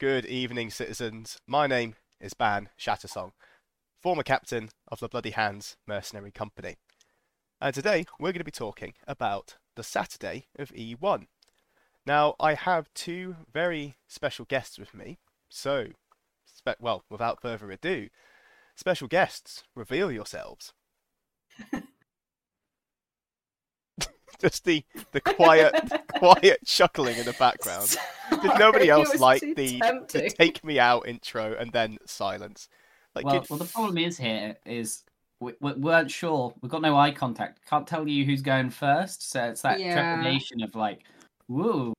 Good evening, citizens. My name is Ban Shattersong, former captain of the Bloody Hands Mercenary Company. And today we're going to be talking about the Saturday of E1. Now, I have two very special guests with me, so, spe- well, without further ado, special guests, reveal yourselves. Just the the quiet, quiet chuckling in the background. Did nobody else like the, the take me out intro and then silence? Like, Well, good well, the problem is here is we, we weren't sure. We've got no eye contact. Can't tell you who's going first. So it's that Yeah. trepidation of like, woo.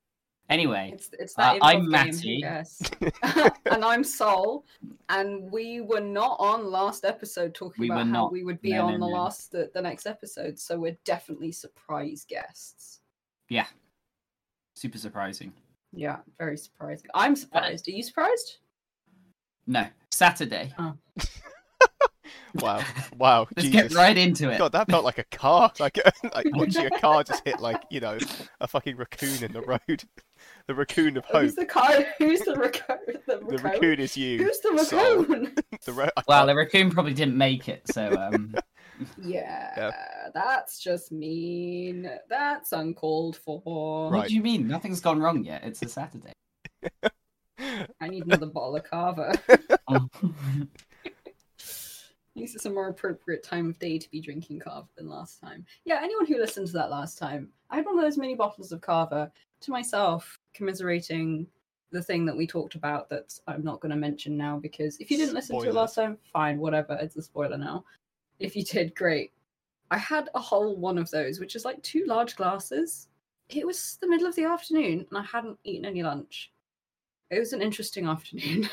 Anyway, It's it's that Uh, I'm improv Matty. Yes. and I'm Sol, and we were not on last episode talking We about were how not. we would be No, no, on the no. last the, the next episode. So we're definitely surprise guests. yeah, super surprising. Yeah, very surprising. I'm surprised. Are you surprised? No, Saturday. wow, wow, Let's Jesus. get right into it. God, that felt like a car. Like, like watching a car just hit like you know a fucking raccoon in the road. The raccoon of hope. Who's the guy? Who's the raccoon? The The raccoon? raccoon is you. Who's the raccoon? The ra- Well, the raccoon probably didn't make it, so um, yeah, that's just mean. That's uncalled for. what do you mean? Nothing's gone wrong yet. It's a Saturday. I need another bottle of Cava. Oh. This is a more appropriate time of day to be drinking Cava than last time. Yeah, anyone who listened to that last time, I had one of those mini bottles of Cava to myself, commiserating the thing that we talked about that I'm not going to mention now because if you didn't listen to it last time, fine, whatever. It's a spoiler now. If you did, great. I had a whole one of those, which is like two large glasses. It was the middle of the afternoon and I hadn't eaten any lunch. It was an interesting afternoon.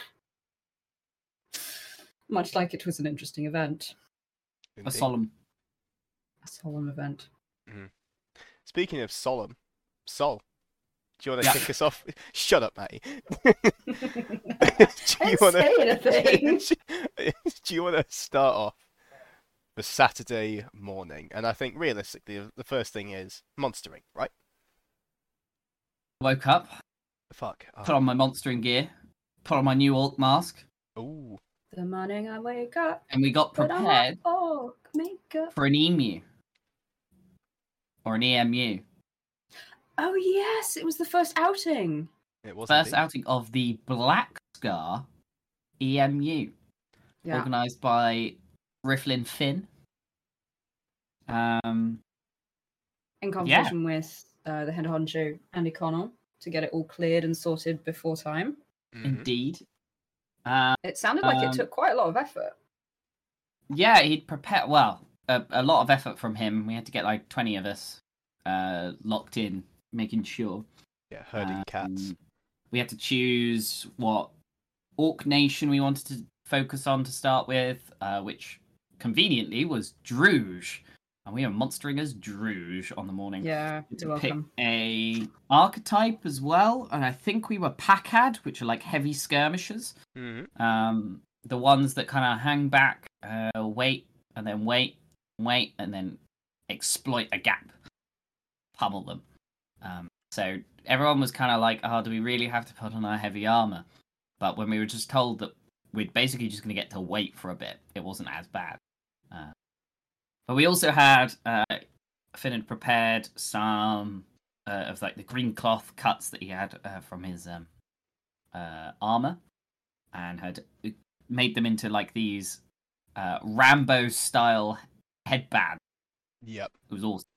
Much like it was an interesting event, a solemn. a solemn event. Mm-hmm. Speaking of solemn, Sol, do you want to Yeah. kick us off? Shut up, Matty. I do didn't say anything. do you want to start off the Saturday morning? And I think realistically, the first thing is monstering, right? Woke up, Fuck. Oh. put on my monstering gear, put on my new Orc mask, Ooh. The morning I wake up, and we got put on my prepared orc makeup. for an emu or an EMU. Oh yes, it was the first outing. It was First indeed. outing of the Black Scar EMU, Yeah. organised by Rifflin Finn. Um, In competition with uh, the head honcho Andy Connell to get it all cleared and sorted before time. Mhm. indeed. Uh, It sounded like Um, it took quite a lot of effort. yeah, he'd prepared. Well, a, a lot of effort from him. We had to get like twenty of us uh, locked in, making sure. Yeah, herding cats. Um, We had to choose what Orc Nation we wanted to focus on to start with, uh, which conveniently was Druj. And we are monstering as Druj on the morning. Yeah, We had you're to pick welcome. a archetype as well, and I think we were Packad, which are like heavy skirmishers. Mhm. Um, the ones that kind of hang back, uh, wait, and then wait, wait, and then exploit a gap, pummel them. Um, so everyone was kind of like, "Oh, do we really have to put on our heavy armor?" But when we were just told that we're basically just going to get to wait for a bit, it wasn't as bad. Uh, but we also had uh, Finn had prepared some uh, of like the green cloth cuts that he had uh, from his um, uh, armor, and had made them into like these uh, Rambo style headbands. Yep. It was awesome.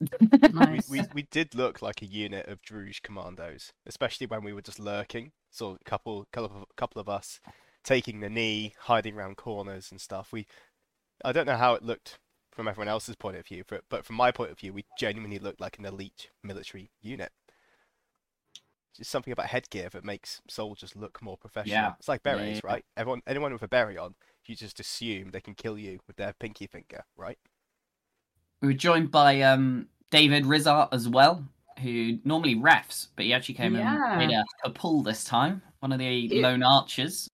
We, Nice. we we did look like a unit of Druj commandos, especially when we were just lurking. So a couple couple of, couple of us taking the knee, hiding around corners and stuff. We I don't know how it looked from everyone else's point of view, but but from my point of view, we genuinely looked like an elite military unit. Just something about headgear that makes soldiers look more professional. Yeah. It's like Yeah, berets, yeah. right? Everyone anyone with a beret on, you just assume they can kill you with their pinky finger, right? We were joined by um, David Rizart as well, who normally refs, but he actually came Yeah. and made a, a pull this time. One of the He- lone archers.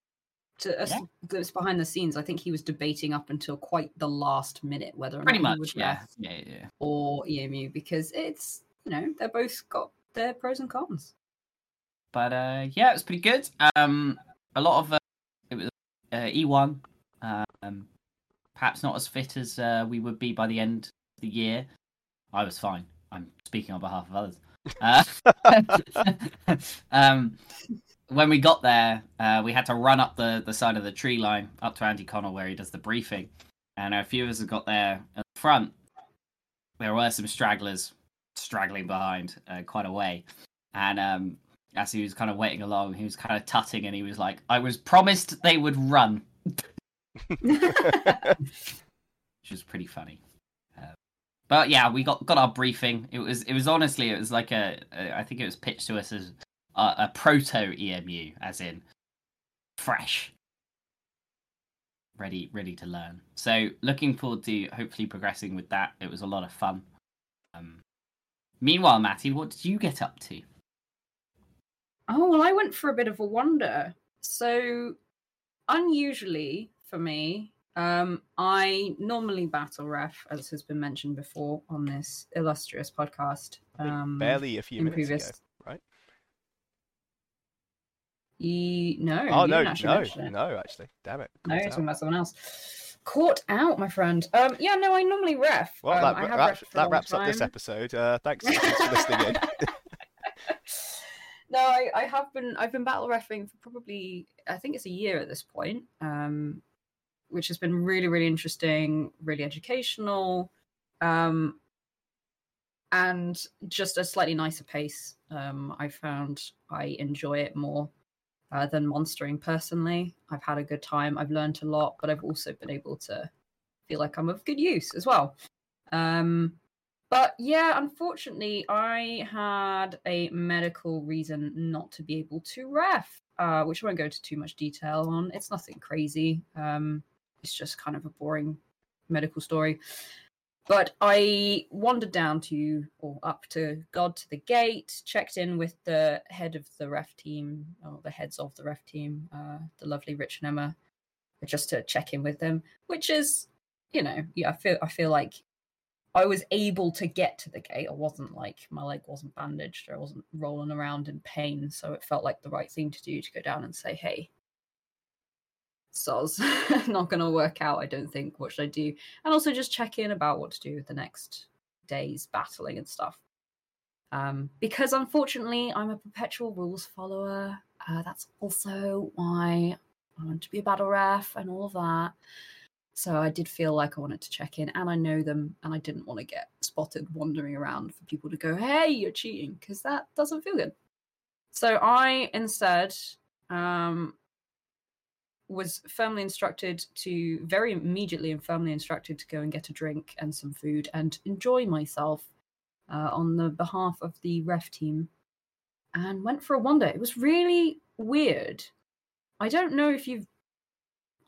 to us Yeah. glimpse behind the scenes, I think he was debating up until quite the last minute whether or Pretty not he much, would yeah. Yeah, yeah, or EMU because it's you know they're both got their pros and cons. but uh, yeah, it was pretty good. Um, a lot of uh, it was uh, E1. Um, perhaps not as fit as uh, we would be by the end the year. I was fine. I'm speaking on behalf of others. Uh, um, when we got there, uh, we had to run up the, the side of the tree line up to Andy Connell where he does the briefing. And a few of us had got there at the front. There were some stragglers straggling behind uh, quite a way. And um, as he was kind of waiting along, he was kind of tutting and he was like, I was promised they would run. Which was pretty funny. But yeah, we got, got our briefing. It was it was honestly it was like a, a I think it was pitched to us as a, a proto EMU, as in fresh, ready ready to learn. So looking forward to hopefully progressing with that. It was a lot of fun. Um, meanwhile, Matty, what did you get up to? Oh, well, I went for a bit of a wander. So, unusually for me, um, I normally battle ref, as has been mentioned before on this illustrious podcast. Um, barely a few minutes previous. ago, right? Ye- no, Oh no, actually no, no, actually, damn it. No, you're talking about someone else. Caught out, my friend. Um, yeah, no, I normally ref. Well, um, that, I that, have that, ref for a long wraps up this episode. Uh, thanks, thanks for listening in. no, I, I have been I've been battle refing for probably I think it's a year at this point, um, which has been really really interesting, really educational, um, and just a slightly nicer pace. Um, I found I enjoy it more uh, than monstering personally. I've had a good time. I've learned a lot, but I've also been able to feel like I'm of good use as well. Um, but yeah, unfortunately, I had a medical reason not to be able to ref, uh, which I won't go into too much detail on. It's nothing crazy. Um, it's just kind of a boring medical story. But I wandered down to, or up to God to the gate, checked in with the head of the ref team, or the heads of the ref team, uh, the lovely Rich and Emma, just to check in with them, which is, you know, yeah, I feel I feel like I was able to get to the gate. I wasn't like my leg wasn't bandaged or I wasn't rolling around in pain. So it felt like the right thing to do to go down and say, hey, soz, not going to work out, I don't think. What should I do? And also just check in about what to do with the next day's battling and stuff. Um, because unfortunately, I'm a perpetual rules follower. Uh, that's also why I want to be a battle ref and all of that. So I did feel like I wanted to check in, and I know them, and I didn't want to get spotted wandering around for people to go, "Hey, you're cheating," because that doesn't feel good. So I instead um, was firmly instructed to very immediately and firmly instructed to go and get a drink and some food and enjoy myself uh, on the behalf of the ref team, and went for a wander. It was really weird. I don't know if you've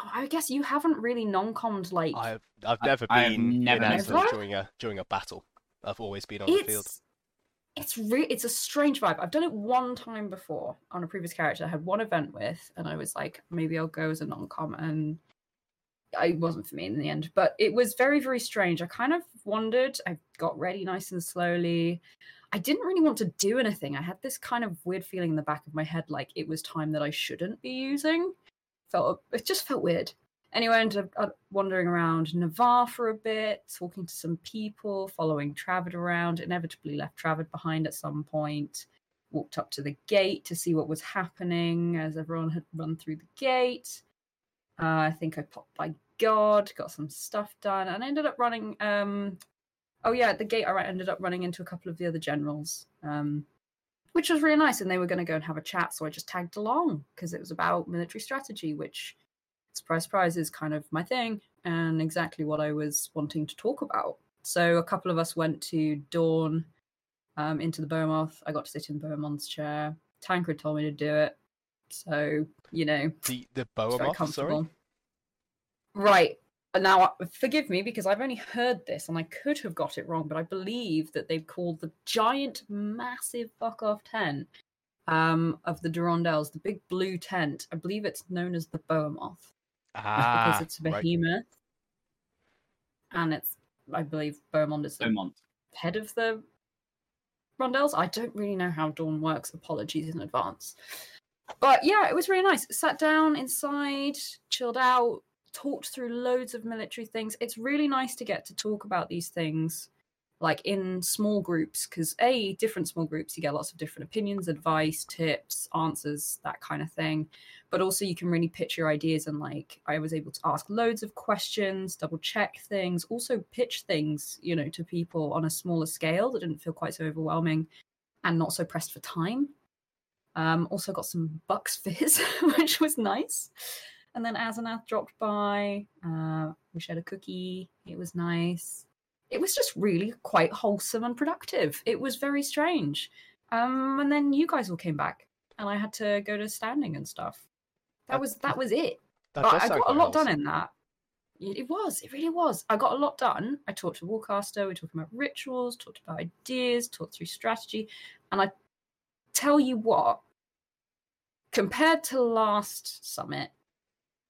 I guess you haven't really non-commed like I've I've I- never I have been never in been. during a during a battle. I've always been on the field. It's it's re- it's a strange vibe. I've done it one time before on a previous character I had one event with, and I was like, maybe I'll go as a non-com, and it wasn't for me in the end. But it was very very strange. I kind of wandered. I got ready nice and slowly. I didn't really want to do anything. I had this kind of weird feeling in the back of my head, like it was time that I shouldn't be using. Felt it just felt weird. Anyway, I ended up uh, wandering around Navarr for a bit, talking to some people, following Travid around. Inevitably left Travid behind at some point. Walked up to the gate to see what was happening as everyone had run through the gate. Uh, I think I popped by God, got some stuff done, and I ended up running. Um, oh yeah, at the gate, I ended up running into a couple of the other generals, um, which was really nice. And they were going to go and have a chat, so I just tagged along because it was about military strategy, which surprise surprise is kind of my thing and exactly what i was wanting to talk about so a couple of us went to dawn um, into the Beaumoth. i got to sit in Beaumont's chair tancred told me to do it so you know The the it's very Boamoth, comfortable sorry. right now forgive me because i've only heard this and i could have got it wrong but i believe that they've called the giant massive fuck off tent um, of the Durandals, the big blue tent. I believe it's known as the Boamoth Ah, because it's a right. behemoth, and it's I believe Beaumont is the Beaumont. head of the rondels. I don't really know how Dawn works. Apologies in advance. But yeah, it was really nice. Sat down inside, chilled out, talked through loads of military things. It's really nice to get to talk about these things like in small groups because a different small groups you get lots of different opinions advice tips answers that kind of thing but also you can really pitch your ideas and like i was able to ask loads of questions double check things also pitch things you know to people on a smaller scale that didn't feel quite so overwhelming and not so pressed for time um also got some bucks fizz which was nice and then Azanath dropped by. Uh, we shared a cookie. It was nice it was just really quite wholesome and productive. It was very strange. Um, and then you guys all came back, and I had to go to standing and stuff. That, was that was it. That but I got a lot done in that. It it was. It really was. I got a lot done. I talked to Warcaster. We were talking about rituals. Talked about ideas. Talked through strategy. And I tell you what, compared to last summit,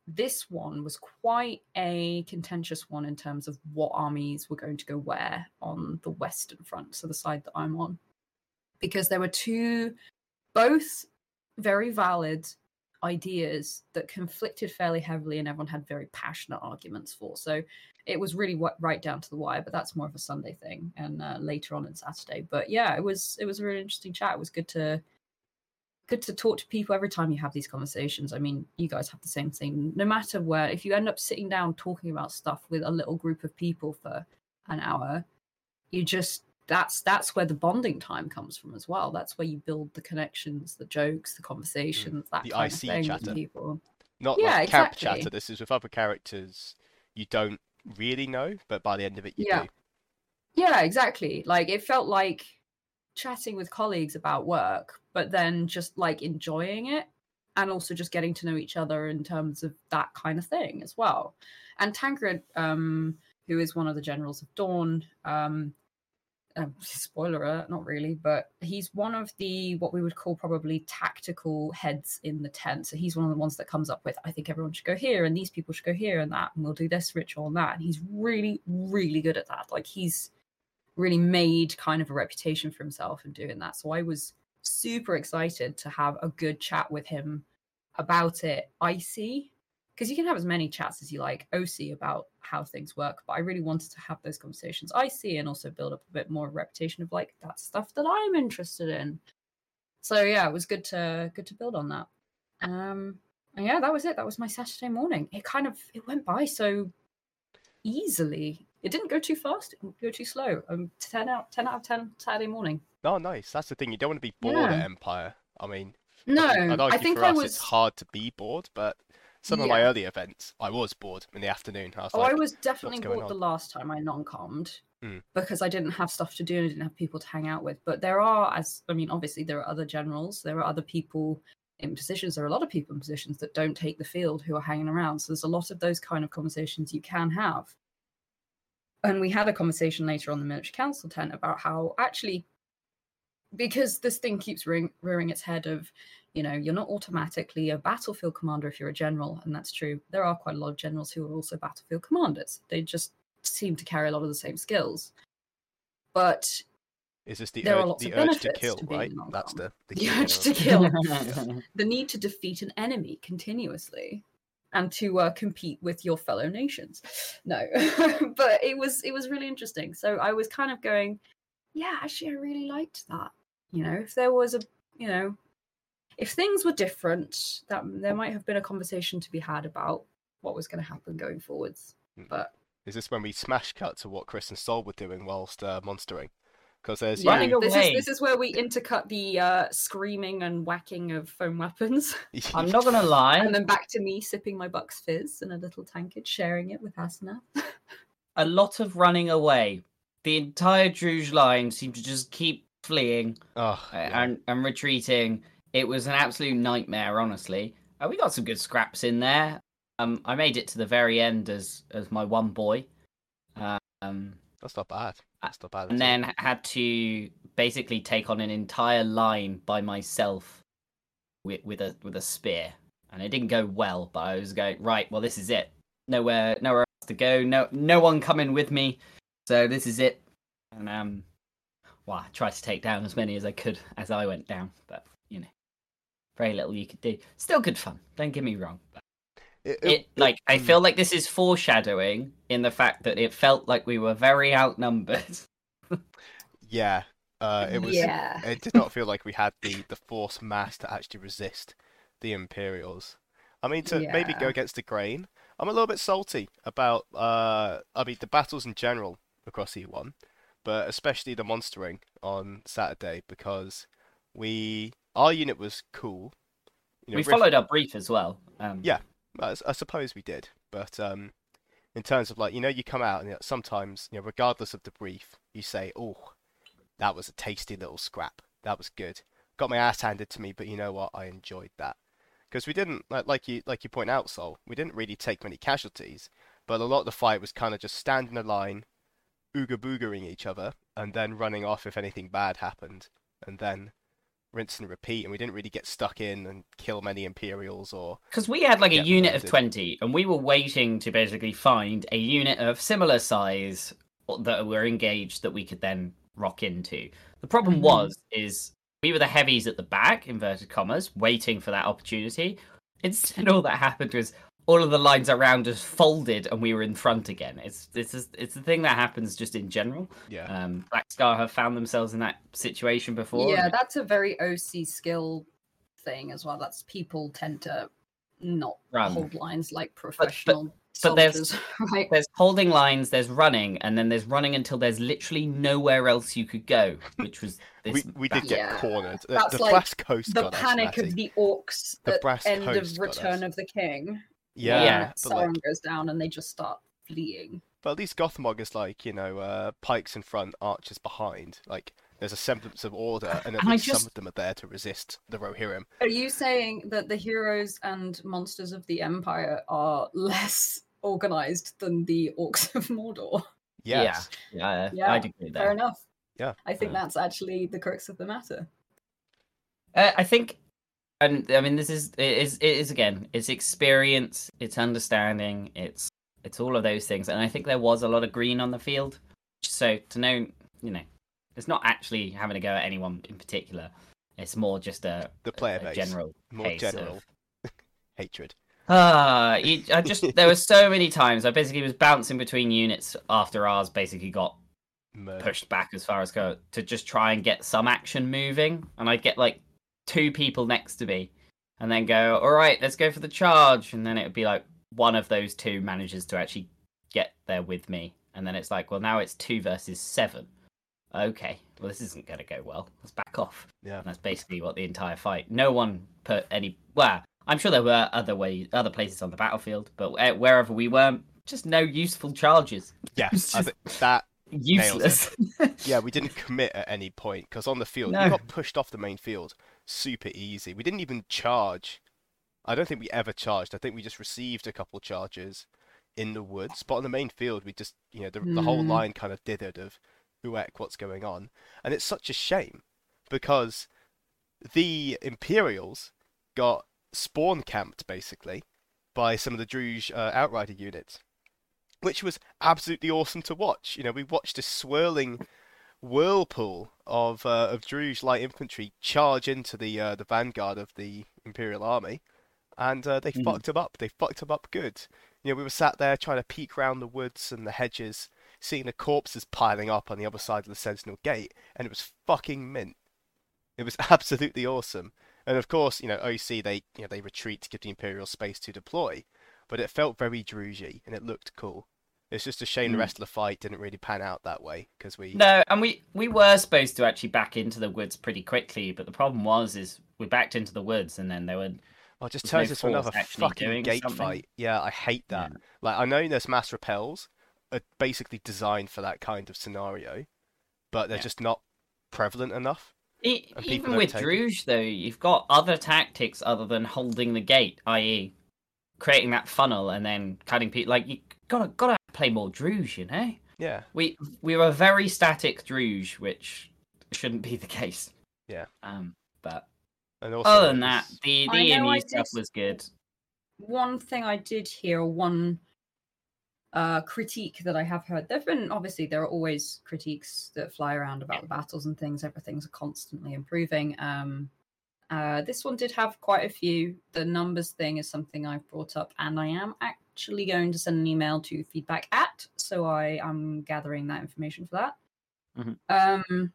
this one was quite a contentious one in terms of what armies were going to go where on the western front, so the side that I'm on, because there were two, both very valid ideas that conflicted fairly heavily, and everyone had very passionate arguments for. So it was really wa- right down to the wire. But that's more of a Sunday thing, and uh, later on in Saturday. But yeah, it was it was a really interesting chat. It was good to good to talk to people every time you have these conversations. I mean, you guys have the same thing. No matter where, if you end up sitting down talking about stuff with a little group of people for an hour, you just that's that's where the bonding time comes from as well. That's where you build the connections, the jokes, the conversations, that The kind IC of thing chatter. people. Not Yeah, like camp exactly. chatter. This is with other characters you don't really know, but by the end of it you Yeah. do. Yeah, exactly. Like it felt like chatting with colleagues about work, but then just like enjoying it and also just getting to know each other in terms of that kind of thing as well. And Tancred, um, who is one of the generals of Dawn, um, um, spoiler alert, not really, but he's one of the what we would call probably tactical heads in the tent. So he's one of the ones that comes up with, I think everyone should go here, and these people should go here, and that, and we'll do this ritual and that. And he's really, really good at that. Like he's really made kind of a reputation for himself in doing that. So I was super excited to have a good chat with him about it. IC, because you can have as many chats as you like, OC about how things work, but I really wanted to have those conversations IC and also build up a bit more reputation of like that's stuff that I'm interested in. So yeah, it was good to good to build on that. Um and yeah, that was it. That was my Saturday morning. It kind of it went by so easily. It didn't go too fast. It didn't go too slow. Um, ten out, ten out of ten Saturday morning. Oh, nice. That's the thing. You don't want to be bored Yeah. at Empire. I mean, No, I'd argue I think for I us was. it's hard to be bored, but some of my early events, I was bored in the afternoon. I was Oh, like, I was definitely bored the last time I non-commed Mm. because I didn't have stuff to do and I didn't have people to hang out with. But there are, as I mean, obviously there are other generals, there are other people in positions. There are a lot of people in positions that don't take the field who are hanging around. So there's a lot of those kind of conversations you can have. And we had a conversation later on the military council tent about how actually, because this thing keeps rearing, rearing its head of you know you're not automatically a battlefield commander if you're a general and that's true. There are quite a lot of generals who are also battlefield commanders. They just seem to carry a lot of the same skills. But is this the, there are urge, lots the of urge to benefits kill, to right? That's the, the the urge to kill. The need to defeat an enemy continuously and to uh, compete with your fellow nations no but it was it was really interesting so i was kind of going yeah actually i really liked that you know if there was a you know if things were different that there might have been a conversation to be had about what was going to happen going forwards Mm. but Is this when we smash cut to what Chris and Sol were doing whilst uh, monstering? Because there's Running you. this is this is where we intercut the uh screaming and whacking of foam weapons I'm not gonna lie. and then back to me sipping my bucks fizz in a little tankard sharing it with Asana. a lot of running away. The entire Druj line seemed to just keep fleeing Oh, yeah. and, and retreating. It was an absolute nightmare, honestly. Uh, we got some good scraps in there. Um, I made it to the very end as as my one boy, um, That's not bad. That's not bad. and then had to basically take on an entire line by myself with with a with a spear. And it didn't go well, but I was going right. Well, this is it. Nowhere, nowhere else to go. No, no one coming with me. So this is it. And um, well, I tried to take down as many as I could as I went down, but you know, very little you could do. Still good fun. Don't get me wrong. But It, it like I mm. feel like this is foreshadowing in the fact that it felt like we were very outnumbered. yeah, uh, it was. yeah. It did not feel like we had the the force mass to actually resist the Imperials. I mean, to maybe go against the grain. I'm a little bit salty about. Uh, I mean, the battles in general across E1, but especially the monstering on Saturday because we our unit was cool. You know, we Rift- followed our brief as well. Um, Yeah. I, I suppose we did, but um, in terms of like you know, you come out and you know, sometimes you know, regardless of the brief, you say, "Oh, that was a tasty little scrap. That was good. Got my ass handed to me, but you know what? I enjoyed that." Because we didn't like like you like you point out, Sol. We didn't really take many casualties, but a lot of the fight was kind of just standing in a line, ooga boogering each other, and then running off if anything bad happened, and then rinse and repeat. And we didn't really get stuck in and kill many Imperials or Because we had like a Yeah, unit of 20, and we were waiting to basically find a unit of similar size that were engaged that we could then rock into. The problem Mhm. was, is we were the heavies at the back, inverted commas, waiting for that opportunity. Instead, all that happened was all of the lines around us folded, and we were in front again. It's it's just- it's the thing that happens just in general. yeah. Um, Black Scar have found themselves in that situation before. Yeah, and that's a very OC skill thing as well. That's people tend to not Run. hold lines like professional but there's- soldiers, right? there's holding lines, there's running, and then there's running until there's literally nowhere else you could go, which was this. we we did get Yeah. cornered. The, That's the like Brass Coast The got us, panic of the orcs The at Brass end Coast of Return us. of the King. Yeah, Yeah, but Sauron like, goes down and they just start fleeing. but at least Gothmog is like you know, uh, pikes in front, archers behind. Like there's a semblance of order, and at And I least some of them are there to resist the Rohirrim. Are you saying that the heroes and monsters of the Empire are less organized than the orcs of Mordor? Yes. yeah, Yeah, I'd agree Fair enough. Yeah. I think Yeah. that's actually the crux of the matter. Uh, I think, and I mean, this is it is it is again, it's experience, it's understanding, it's it's all of those things, and I think there was a lot of green on the field, so to know, you know, it's not actually having to go at anyone in particular. It's more just a The player a base. general More case of- general hatred. Ah, you- I just there were so many times I basically was bouncing between units after ours basically got pushed back as far as go to just try and get some action moving, and I'd get like two people next to me, and then go, "All right, let's go for the charge," and then it would be like one of those two manages to actually get there with me, and then it's like, well, now it's two versus seven. Okay, well, this isn't going to go well. Let's back off. Yeah. And that's basically what the entire fight. No one put any. Well, I'm sure there were other ways, other places on the battlefield, but wherever we were, just no useful charges. Yes, I just- thi- that. Useless. Yeah, we didn't commit at any point because on the field No. we got pushed off the main field super easy. We didn't even charge. I don't think we ever charged. I think we just received a couple charges in the woods, but on the main field we just you know the the whole Mm. line kind of dithered of Uek, what's going on, and it's such a shame because the Imperials got spawn camped basically by some of the Druj uh, Outrider units, which was absolutely awesome to watch. You know, we watched a swirling whirlpool of uh, of Druj light infantry charge into the uh, the vanguard of the Imperial army, and uh, they Mhm. fucked him up. They fucked him up good. You know, we were sat there trying to peek round the woods and the hedges, seeing the corpses piling up on the other side of the Sentinel Gate, and it was fucking mint. It was absolutely awesome. And of course, you know, OC they you know they retreat to give the Imperial space to deploy, but it felt very Drugey and it looked cool. It's just a shame the Mm. rest of the fight didn't really pan out that way because we No, and we we were supposed to actually back into the woods pretty quickly, but the problem was is we backed into the woods and then there were Oh, it just There's turns no into another fucking gate something. fight. Yeah, I hate that. Like, I know there's mass repels are basically designed for that kind of scenario, but they're Yeah. just not prevalent enough. E- even with take. Druj though, you've got other tactics other than holding the gate, i.e., creating that funnel and then cutting people. Like you gotta gotta play more Druj, you know. Yeah, We we were very static Druj, which shouldn't be the case. Yeah. Um, but and also other than that, the the know EMU stuff did- was good. One thing I did hear, one uh, critique that I have heard. There've been obviously there are always critiques that fly around about the battles and things. Everything's constantly improving. Um, uh, this one did have quite a few. The numbers thing is something I've brought up, and I am actually going to send an email to feedback at. So I am gathering that information for that. Mhm. Um,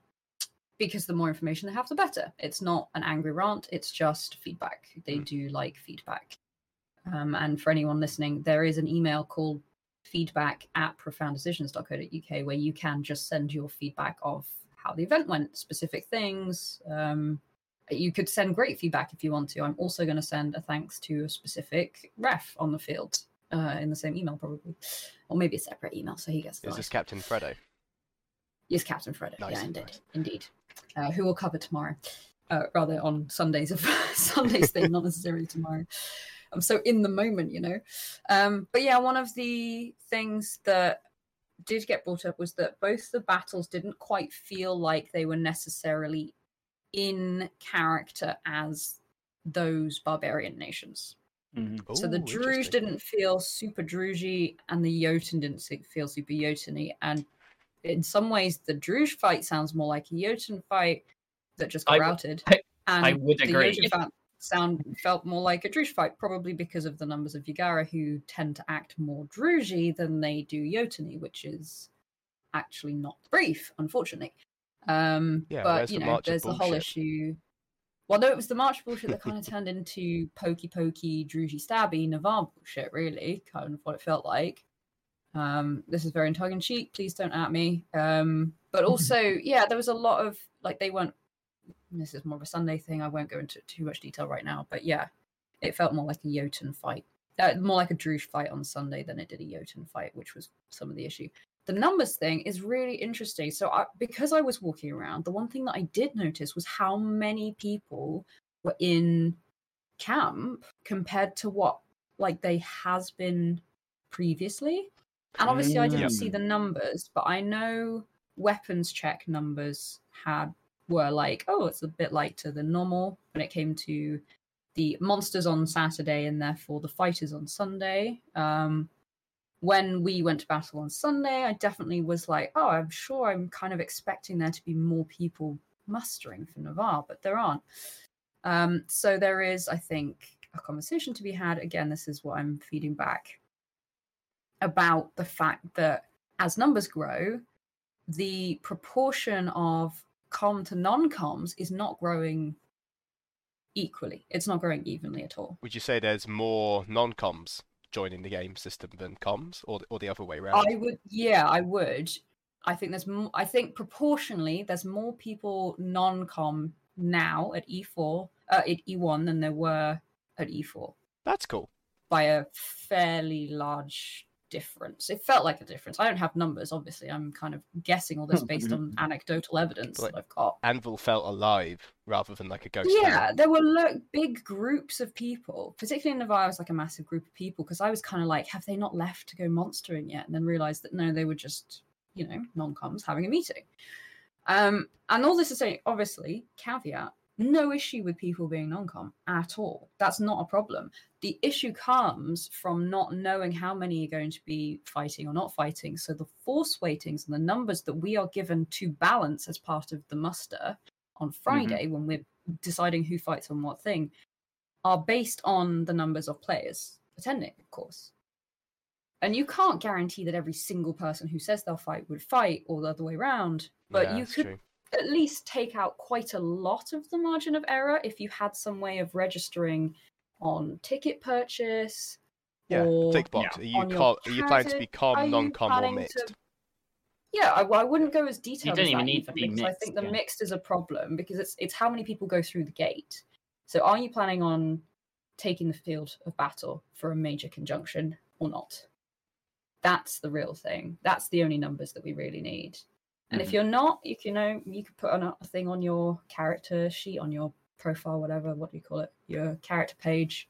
because the more information they have, the better. It's not an angry rant; it's just feedback. They Mm. do like feedback. Um, and for anyone listening, there is an email called feedback at profounddecisions.co.uk where you can just send your feedback of how the event went, specific things. Um, you could send great feedback if you want to. I'm also going to send a thanks to a specific ref on the field uh, in the same email, probably, or maybe a separate email so he gets the Is this Captain Fredo? Yes, Captain Freddo. Nice, yeah, indeed, nice. indeed. Uh, who will cover tomorrow? Uh, rather on Sundays of Sundays thing, not necessarily tomorrow. I'm so in the moment, you know. Um, but yeah, one of the things that did get brought up was that both the battles didn't quite feel like they were necessarily in character as those barbarian nations. So the Ooh, Druj didn't feel super Drugey, and the Jotun didn't feel super Jotun-y. And in some ways, the Druj fight sounds more like a Jotun fight that just got I- routed. I- and I would the agree. Jotun fa- sound felt more like a Druj fight, probably because of the numbers of Yagara who tend to act more Drugey than they do Jotun-y, which is actually not brief, unfortunately. Um, Yeah, but where's you the know, march of there's the whole issue. Well, no, it was the March bullshit that kind of turned into pokey pokey, droogy stabby, Navarr bullshit, really, kind of what it felt like. Um, this is very tongue in cheek. Please don't at me. Um, but also, yeah, there was a lot of like they weren't. This is more of a Sunday thing. I won't go into too much detail right now, but yeah, it felt more like a Jotun fight, uh, more like a Druj fight on Sunday than it did a Jotun fight, which was some of the issue. The numbers thing is really interesting. So, I, because I was walking around, the one thing that I did notice was how many people were in camp compared to what like they has been previously. And obviously, I didn't see the numbers, but I know weapons check numbers had were like, oh, it's a bit lighter than normal when it came to the monsters on Saturday and therefore the fighters on Sunday. Um, when we went to battle on Sunday, I definitely was like, oh, I'm sure I'm kind of expecting there to be more people mustering for Navarr, but there aren't. Um, so there is, I think, a conversation to be had. Again, this is what I'm feeding back about the fact that as numbers grow, the proportion of com to non-coms is not growing equally. It's not growing evenly at all. Would you say there's more non-coms joining the game system than comms, or or the other way around? I would, yeah, I would. I think there's, m- I think proportionally, there's more people non-com now at E4, uh, at E1 than there were at E4 That's cool. by a fairly large difference. It felt like a difference. I don't have numbers, obviously. I'm kind of guessing all this based on anecdotal evidence Like- that I've got. Anvil felt alive rather than like a ghost. Yeah, town. there were lo- big groups of people, particularly in Navarr, it was like a massive group of people because I was kind of like, have they not left to go monstering yet? And then realized that no, they were just, you know, non coms having a meeting. Um, and all this is saying, obviously, caveat, no issue with people being non com at all. That's not a problem. The issue comes from not knowing how many are going to be fighting or not fighting. So the force weightings and the numbers that we are given to balance as part of the muster on mm-hmm. Friday when we're deciding who fights on what thing are based on the numbers of players attending, of course. And you can't guarantee that every single person who says they'll fight would fight or the other way around. But Yeah, you could true. At least take out quite a lot of the margin of error if you had some way of registering on ticket purchase. Yeah, or tick box. Are you on are you planning to be character, com, are you non-com, or planning to- mixed? Yeah, I, I wouldn't go as detailed don't as even need to be because I think the yeah. mixed is a problem because it's it's how many people go through the gate. So are you planning on taking the field of battle for a major conjunction or not? That's the real thing. That's the only numbers that we really need. And if Mhm. you're not, you can you know you could put on a thing on your character sheet on your profile, whatever. What do you call it? Your character page.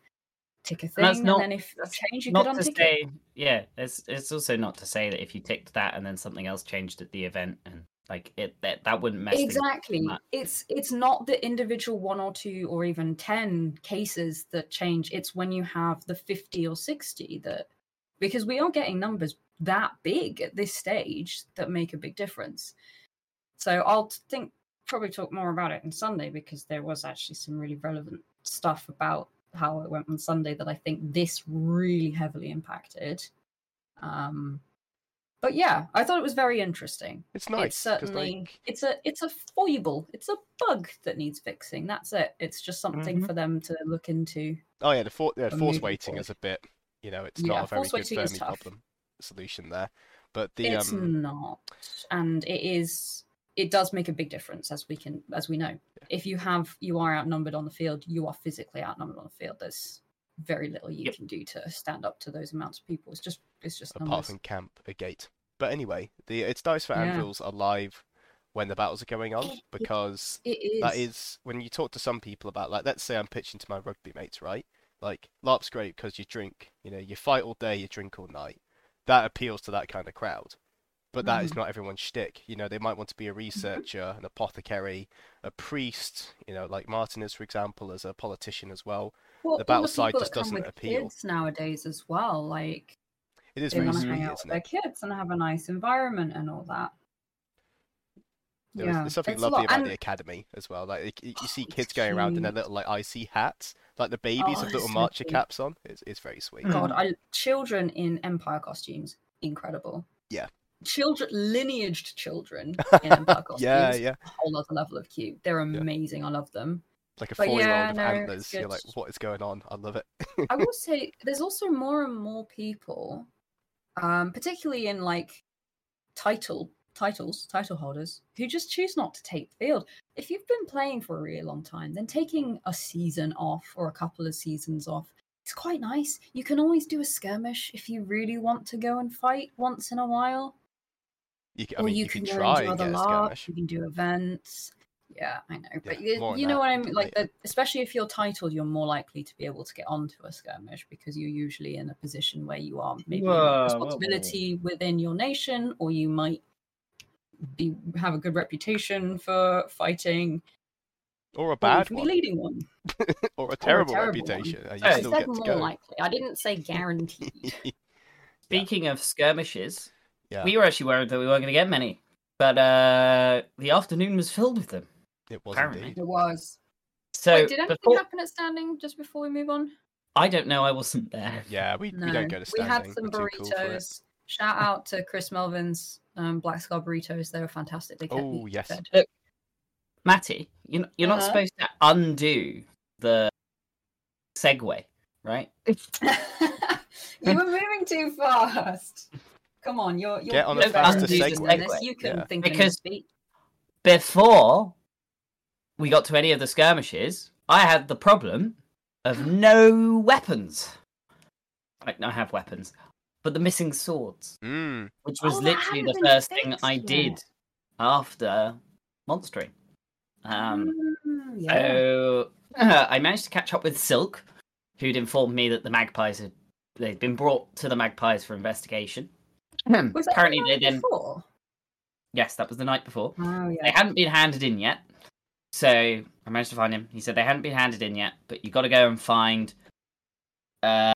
Tick a thing, and not- then if that's changed, you not could untick it. say, yeah. It's it's also not to say that if you ticked that and then something else changed at the event and like it that that wouldn't mess exactly it's it's not the individual one or two or even 10 cases that change it's when you have the 50 or 60 that because we are getting numbers that big at this stage that make a big difference. So I'll think probably talk more about it on Sunday because there was actually some really relevant stuff about how it went on Sunday that I think this really heavily impacted. Um, but yeah, I thought it was very interesting. It's nice. it's certainly like, it's a it's a foible. It's a bug that needs fixing. That's it. It's just something Mhm. for them to look into. oh yeah, the for, yeah, force waiting forward. is a bit, you know, it's Yeah, not a very good Fermi problem solution there. But the it's um, not, and it is. It does make a big difference, as we can as we know. If you have you are outnumbered on the field, you are physically outnumbered on the field. There's very little you Yep. can do to stand up to those amounts of people. It's just it's just apart numbers. from camp a gate. But anyway, the it's dice for Yeah. anvils are live when the battles are going on because It is. that is when you talk to some people about like let's say I'm pitching to my rugby mates, right? Like LARP's great because you drink, you know, you fight all day, you drink all night. That appeals to that kind of crowd. But that is Mhm. not everyone's shtick. You know, they might want to be a researcher, an apothecary, a priest, you know, like Martin is, for example, as a politician as well. Well, the battle side people just doesn't with appeal. Kids nowadays as well, like It is they want to hang out with their kids and have a nice environment and all that. There was- yeah, there's something it's lovely about And the academy as well. Like y- you see kids going around in their little like icy hats, like the babies Oh, with little so marcher caps on. It's it's very sweet. Mm. God, I children in Empire costumes, incredible. Yeah. Children, lineaged children in Empire costumes, Yeah, yeah. a whole other level of cute. They're amazing. I love them. Like a But four-year-old yeah, with no, antlers. You're like, what is going on? I love it. I will say there's also more and more people, um, particularly in like title titles, title holders, who just choose not to take the field. If you've been playing for a really long time, then taking a season off or a couple of seasons off is quite nice. You can always do a skirmish if you really want to go and fight once in a while. You, c- I or mean, you, you, can, can try and and do get other larks, you can do events. Yeah, I know. But Yeah, you, you know what I mean? Like, the, especially if you're titled, you're more likely to be able to get onto a skirmish because you're usually in a position where you are maybe in Whoa, whoa, whoa. responsibility within your nation, or you might be have a good reputation for fighting, Or a bad one, leading one. or a terrible, terrible reputation, and you Oh, I still said get to more go. likely. I didn't say guaranteed. Speaking of skirmishes, Yeah. we were actually worried that we weren't going to get many, but uh, the afternoon was filled with them. It was Apparently. indeed. it was. So Wait, did anything before, happen at standing just before we move on? I don't know. I wasn't there. Yeah, we, No, we don't go to standing. we standing. had some We're cool burritos. Shout out to Chris Melvin's um, Black Scar burritos. They were fantastic. They kept Oh, yes. fed. Matty, you you're not Uh-huh. supposed to undo the segue, right? you were moving too fast. Come on, you're you're, Get on a you're faster better than segue. this. You can Yeah. think Because- Before we got to any of the skirmishes, I had the problem of no weapons. I, I have weapons, but the missing swords, Mm, which was Oh, literally the first thing fixed I did after monstering. Um, Mm, yeah. So I managed to catch up with Silk, who'd informed me that the magpies had they'd been brought to the magpies for investigation. was that Apparently, the they night then before? yes, that was the night before. Oh They hadn't been handed in yet, so I managed to find him. He said they hadn't been handed in yet, but you got to go and find uh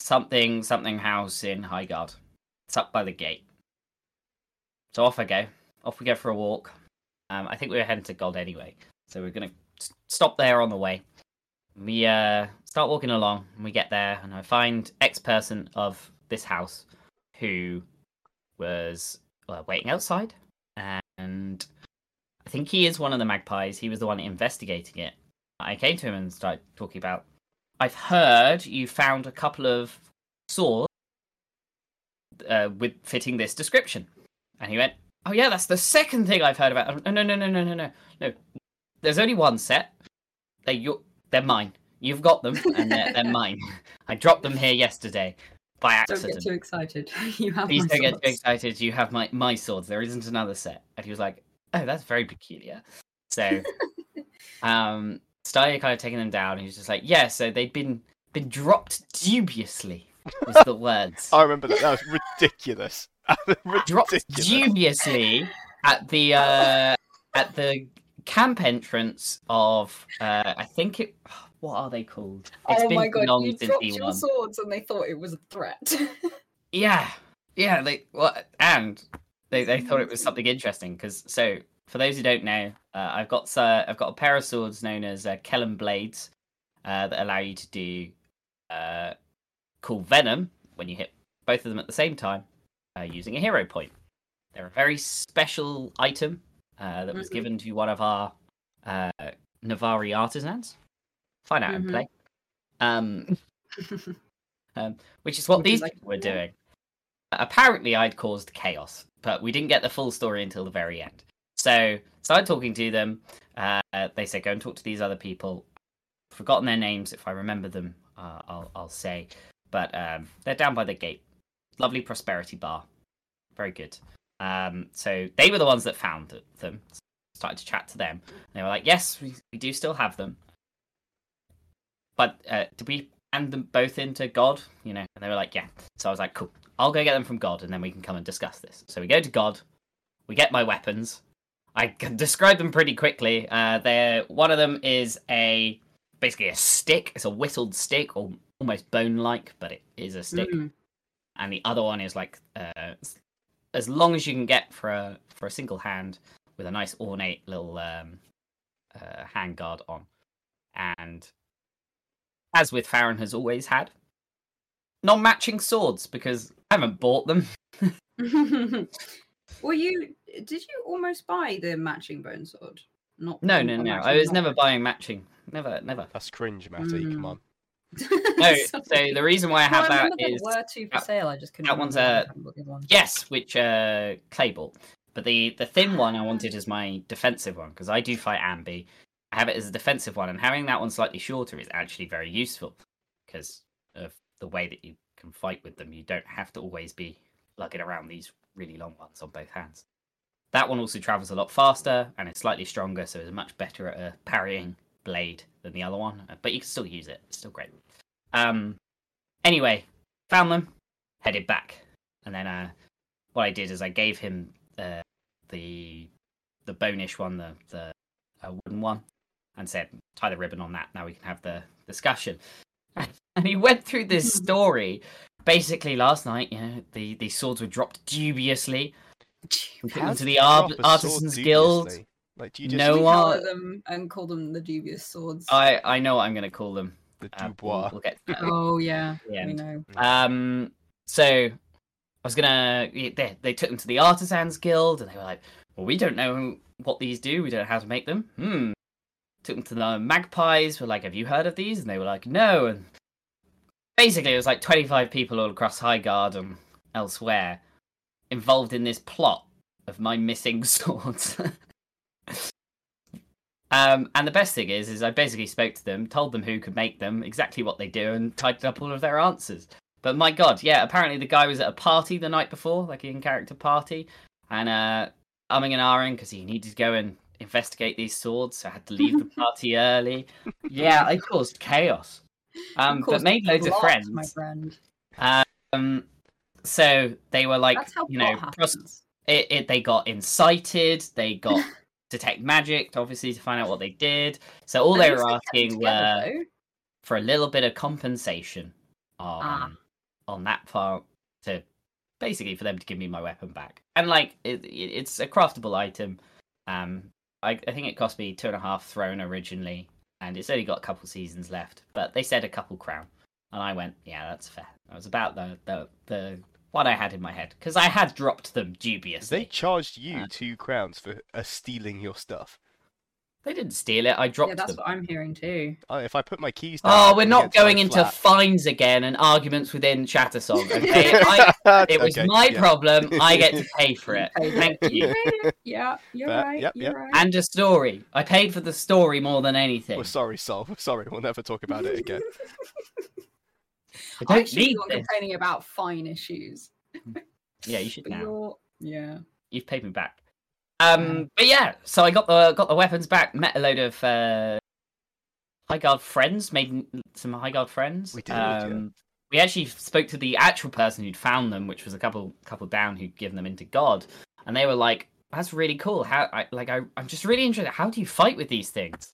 something something house in Highguard. It's up by the gate. So off I go. Off we go for a walk. Um, I think we were heading to God anyway, so we're gonna stop there on the way. We uh start walking along, and we get there, and I find X person of this house who was uh, waiting outside, and I think he is one of the magpies. He was the one investigating it. I came to him and started talking about. I've heard you found a couple of swords uh, with fitting this description, and he went, "Oh yeah, that's the second thing I've heard about." Oh, no, no, no, no, no, no, no. There's only one set. They're your, they're mine. You've got them, and they're, they're mine. I dropped them here yesterday by accident. Don't get too excited. you have Please don't get too excited. You have my my swords. There isn't another set. And he was like, "Oh, that's very peculiar." So, um, Steyer kind of taking them down. He was just like, "Yeah." So they'd been been dropped dubiously. Was the words I remember that. That was ridiculous. dropped dubiously at the uh at the camp entrance of uh I think it. What are they called? It's oh been my god, long you since dropped he your won. swords and they thought it was a threat. Yeah, yeah. They what and they they thought it was something interesting because so for those who don't know, uh, I've got uh, I've got a pair of swords known as uh, Kellen blades uh, that allow you to do uh, cool venom when you hit both of them at the same time uh, using a hero point. They're a very special item uh, that was Mhm. given to one of our uh, Navari artisans. Find out and Mhm. play. Um, um, which is what Would these like people were doing. Apparently, I'd caused chaos, but we didn't get the full story until the very end. So, started talking to them. Uh, they said, "Go and talk to these other people." Forgotten their names. If I remember them, uh, I'll I'll say. But um, they're down by the gate. Lovely prosperity bar. Very good. Um, so they were the ones that found th- them. Started to chat to them. They were like, "Yes, we, we do still have them." But uh, did we hand them both into God? You know, and they were like, "Yeah." So I was like, "Cool. I'll go get them from God, and then we can come and discuss this." So we go to God. We get my weapons. I can describe them pretty quickly. Uh, they're one of them is a basically a stick. It's a whittled stick, or almost bone-like, but it is a stick. Mm. And the other one is like uh, as long as you can get for a for a single hand with a nice ornate little um, uh, handguard on. And as with Farron has always had, non-matching swords because I haven't bought them. well, you did you almost buy the matching bone sword? Not No, no, no. I was sword. never buying matching. Never, never. That's cringe, Matty. Come Mm. on. No. So the reason why I No, have that remember there is were two for that- sale. I just couldn't. that one's a- the handbook of one. yes, which uh clay ball. But the the thin one I wanted as my defensive one because I do fight Ambi. I have it as a defensive one, and having that one slightly shorter is actually very useful because of the way that you can fight with them. You don't have to always be lugging around these really long ones on both hands. That one also travels a lot faster and it's slightly stronger, so it's much better at a parrying blade than the other one. But you can still use it; it's still great. Um. Anyway, found them, headed back, and then uh, what I did is I gave him uh, the the bonish one, the the uh, wooden one, and said tie the ribbon on that. Now we can have the discussion. And he went through this story. Basically, last night, you know, the the swords were dropped dubiously. We took them to the Ar- drop a sword Artisans Guild. dubiously? Like, do you just No We one- them and call them the dubious swords. I I know what I'm going to call them. the Uh, Dubois? we'll, we'll get oh yeah, Yeah. we know. Um, so I was gonna. They they took them to the Artisans Guild, and they were like, "Well, we don't know what these do. We don't know how to make them." Hmm. Took them to the Magpies. Were like, "Have you heard of these?" And they were like, "No." And basically, it was like twenty-five people all across Highguard and elsewhere involved in this plot of my missing swords. Um, and the best thing is, is I basically spoke to them, told them who could make them, exactly what they do, and typed up all of their answers. But my god, yeah, apparently the guy was at a party the night before, like an in-character party, and uh, umming and ahhing because he needed to go and investigate these swords, so I had to leave the party early. Yeah, I caused chaos. Um, Of but made loads of friends. my friend. Um, so they were like, you know, pros- it, it they got incited they got detect magic obviously to find out what they did. So all they were asking together, were though. for a little bit of compensation on Ah. on that part to basically for them to give me my weapon back. And like it, it, it's a craftable item. Um I, I think it cost me two and a half throne originally and it's only got a couple seasons left but they said a couple crown. And i went yeah that's fair. That was about the the, the what i had in my head because i had dropped them dubiously They charged you Uh, two crowns for uh, stealing your stuff. They didn't steal it. I dropped Yeah, that's them. what I'm hearing too. Uh, if I put my keys down, Oh, we're not going into flat. fines again and arguments within Shattersong. Okay, I, it was Okay, my yeah. problem. I get to pay for it. Thank you. Yeah, you're That- right. yep, you're yep. right. And a story. I paid for the story more than anything. We're sorry, Sol. Sorry. We'll never talk about it again. I I don't should be need the one this. complaining about fine issues. Yeah, you should But now. you're yeah. You've paid me back. Um, but yeah, so I got the got the weapons back. Met a load of uh, high guard friends. Made some high guard friends. We did. Um, we actually spoke to the actual person who'd found them, which was a couple couple down who'd given them into God, and they were like, "That's really cool. How I like I I'm just really interested. How do you fight with these things?"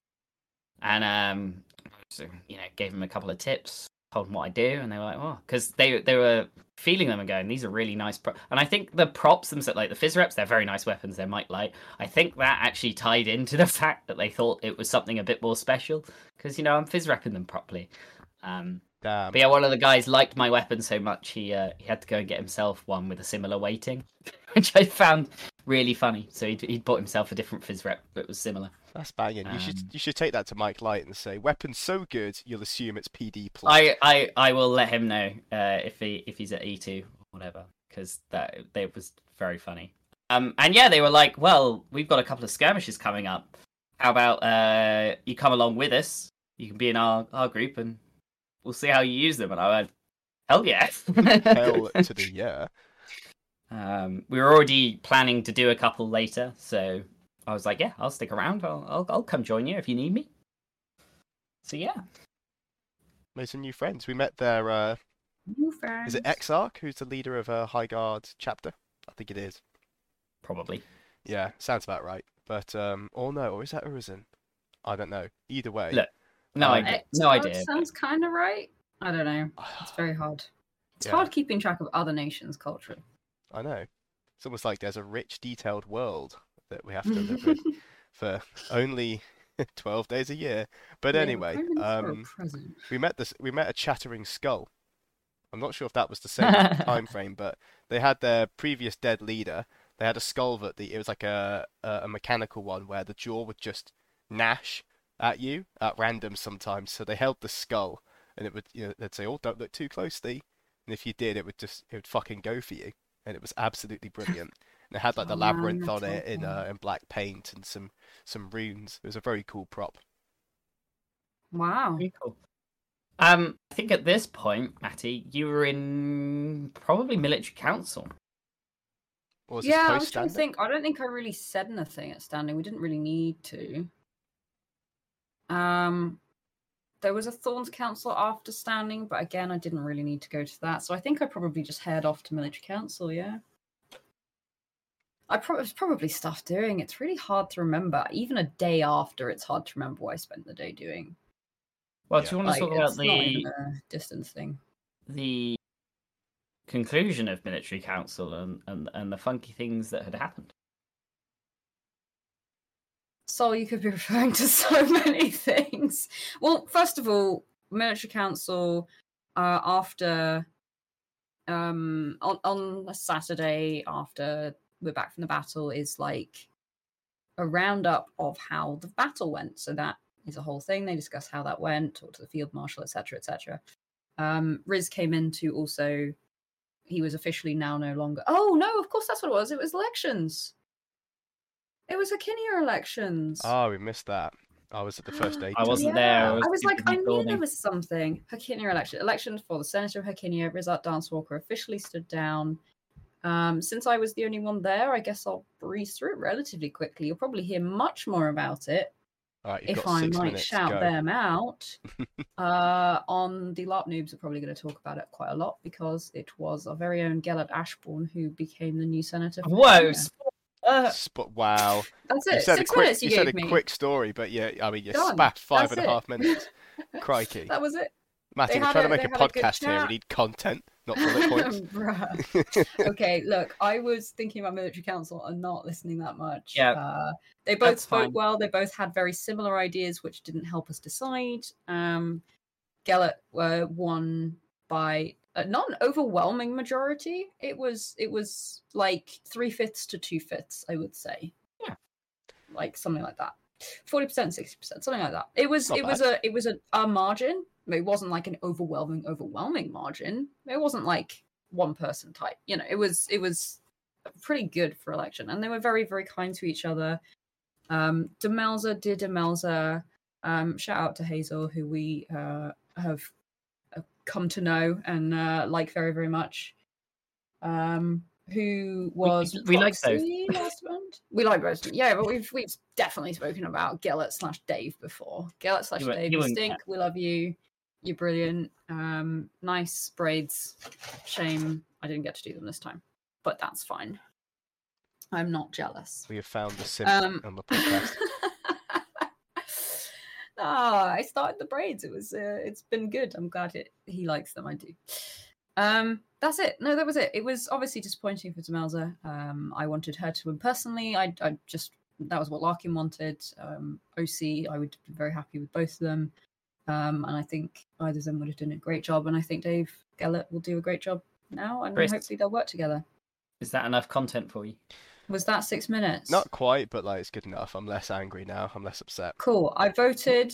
And um, so you know, gave him a couple of tips. Told them what I do, and they were like, "Oh," because they they were feeling them and going, "These are really nice." Pro-. And I think the props themselves, like the phys reps, they're very nice weapons. They're might light. I think that actually tied into the fact that they thought it was something a bit more special because you know I'm phys repping them properly. Um, Damn. but yeah, one of the guys liked my weapon so much he uh, he had to go and get himself one with a similar weighting, which I found really funny. So he'd, he'd bought himself a different phys rep that was similar. That's banging. You should Um, you should take that to Mike Light and say, "Weapon so good, you'll assume it's PD plus." I, I I will let him know uh, if he if he's at E two or whatever because that that was very funny. Um and yeah, they were like, well, we've got a couple of skirmishes coming up. How about uh you come along with us? You can be in our our group and we'll see how you use them. And I went, hell yeah. Hell to the yeah. Um, we were already planning to do a couple later, so I was like, "Yeah, I'll stick around. I'll, I'll, I'll come join you if you need me." So yeah, Made some new friends. We met their. Uh, New friends. is it Exarch who's the leader of a High Guard chapter? I think it is. probably. Yeah, sounds about right. But um, or no, or is that Urizen? I don't know. Either way, Look, No Um, idea. No idea. Sounds kind of right. I don't know. It's very hard. It's Yeah. hard keeping track of other nations' culture. I know. It's almost like there's a rich, detailed world that we have to live in for only 12 days a year. But Yeah, anyway, Prime Minister or um, we met this. We met a chattering skull. I'm not sure if that was the same time frame, but they had their previous dead leader. They had a skull that the it was like a a, a mechanical one where the jaw would just gnash at you at random sometimes. So they held the skull, and it would you know they'd say, "Oh, don't look too closely," and if you did, it would just it would fucking go for you, and it was absolutely brilliant. And it had like the Oh, labyrinth that's on it in uh, in black paint and some some runes. It was a very cool prop. Wow. Very cool. Um, I think at this point, Matty, you were in probably military council. Or was this Yeah, I was trying to think. I don't think I really said anything at standing. We didn't really need to. Um, there was a Thorns Council after standing, but again, I didn't really need to go to that. So I think I probably just head off to military council. Yeah. I pro- it's probably stuff doing. It's really hard to remember. Even a day after, it's hard to remember what I spent the day doing. Well, Yeah. do you want Like, to talk about the even distance thing. the conclusion of military council and, and and the funky things that had happened? So you could be referring to so many things. Well, first of all, military council uh, after um on on a Saturday after we're back from the battle is like a roundup of how the battle went. So that is a whole thing. They discuss how that went, talk to the field marshal, etc., etc. Um, Riz came in to also. He was officially now no longer. Oh no! Of course, that's what it was. It was elections. It was Hercynia elections. Oh, we missed that. I was at the first day. I wasn't there, I was I was like, I knew there was something. Hercynia election. Election for the Senator of Hercynia. Rizart Dancewalker officially stood down. Um, since I was the only one there, I guess I'll breeze through it relatively quickly. You'll probably hear much more about it All right, you've if I might minutes. shout Go. them out. uh, on the LARP noobs, are probably going to talk about it quite a lot because it was our very own Gellert Ashbourne who became the new senator. Whoa! Hercynia. sp- Uh, Sp- wow. That's You it. said a Six quick. minutes you, you said a me. quick story, but yeah, I mean, you Done. spat five That's and a half minutes. Crikey, That was it. Matty, they we're trying a- to make a had a podcast here. We need content, not bullet points. Bruh. okay, look, I was thinking about military council and not listening that much. Yeah, Uh, they both that's spoke fine. well. They both had very similar ideas, which didn't help us decide. Um, Gellert uh, won by uh, not an overwhelming majority. It was it was like three fifths to two fifths, I would say. Yeah. like something like that. Forty percent, sixty percent, something like that. It was Not it was a it was a, a margin. It wasn't like an overwhelming, overwhelming margin. It wasn't like one person type. You know, it was it was pretty good for election, and they were very very kind to each other. Um, Demelza did Demelza. Um, shout out to Hazel, who we uh, have uh, come to know and uh, like very very much. Um, who was we like both. Last round? We like both. Yeah, but we've we've definitely spoken about Gellert slash Dave before. Gellert slash Dave, you stink. We love you. You're brilliant. Um, nice braids. Shame I didn't get to do them this time, but that's fine. I'm not jealous. We have found the simp Um, on the podcast. Ah, I started the braids. It was uh, it's been good. I'm glad it he likes them. I do. Um, that's it. No, that was it. It was obviously disappointing for Demelza. Um, I wanted her to win personally. I, I just that was what Larkin wanted. Um, OC, I would be very happy with both of them. Um, and I think either of them would have done a great job. And I think Dave Gellert will do a great job now, and Chris. hopefully they'll work together. Is that enough content for you? Was that six minutes? Not quite, but like it's good enough. I'm less angry now. I'm less upset. cool. I voted.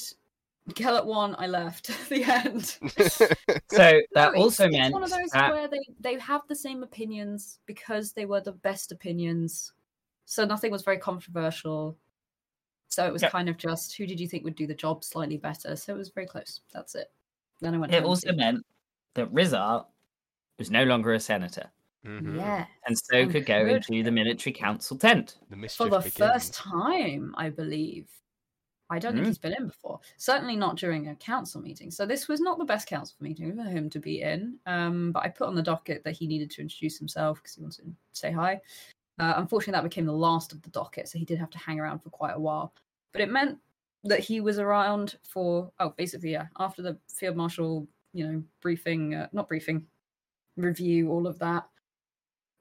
Gellert won. I left at the end. So that No, also it's, meant it's one of those that where they they have the same opinions because they were the best opinions. So nothing was very controversial. So it was Yep. kind of just who did you think would do the job slightly better? So it was very close. That's it. Then I went. it also meant that Rizart was no longer a senator Mhm. yeah, and so And could go could into the military council tent. The for the begins. first time, I believe. I don't think Mm. he's been in before. Certainly not during a council meeting. So this was not the best council meeting for him to be in. Um, but I put on the docket that he needed to introduce himself because he wanted to say hi. Uh, unfortunately, that became the last of the docket, so he did have to hang around for quite a while. But it meant that he was around for oh, basically yeah, after the field marshal, you know, briefing, uh, not briefing, review, all of that.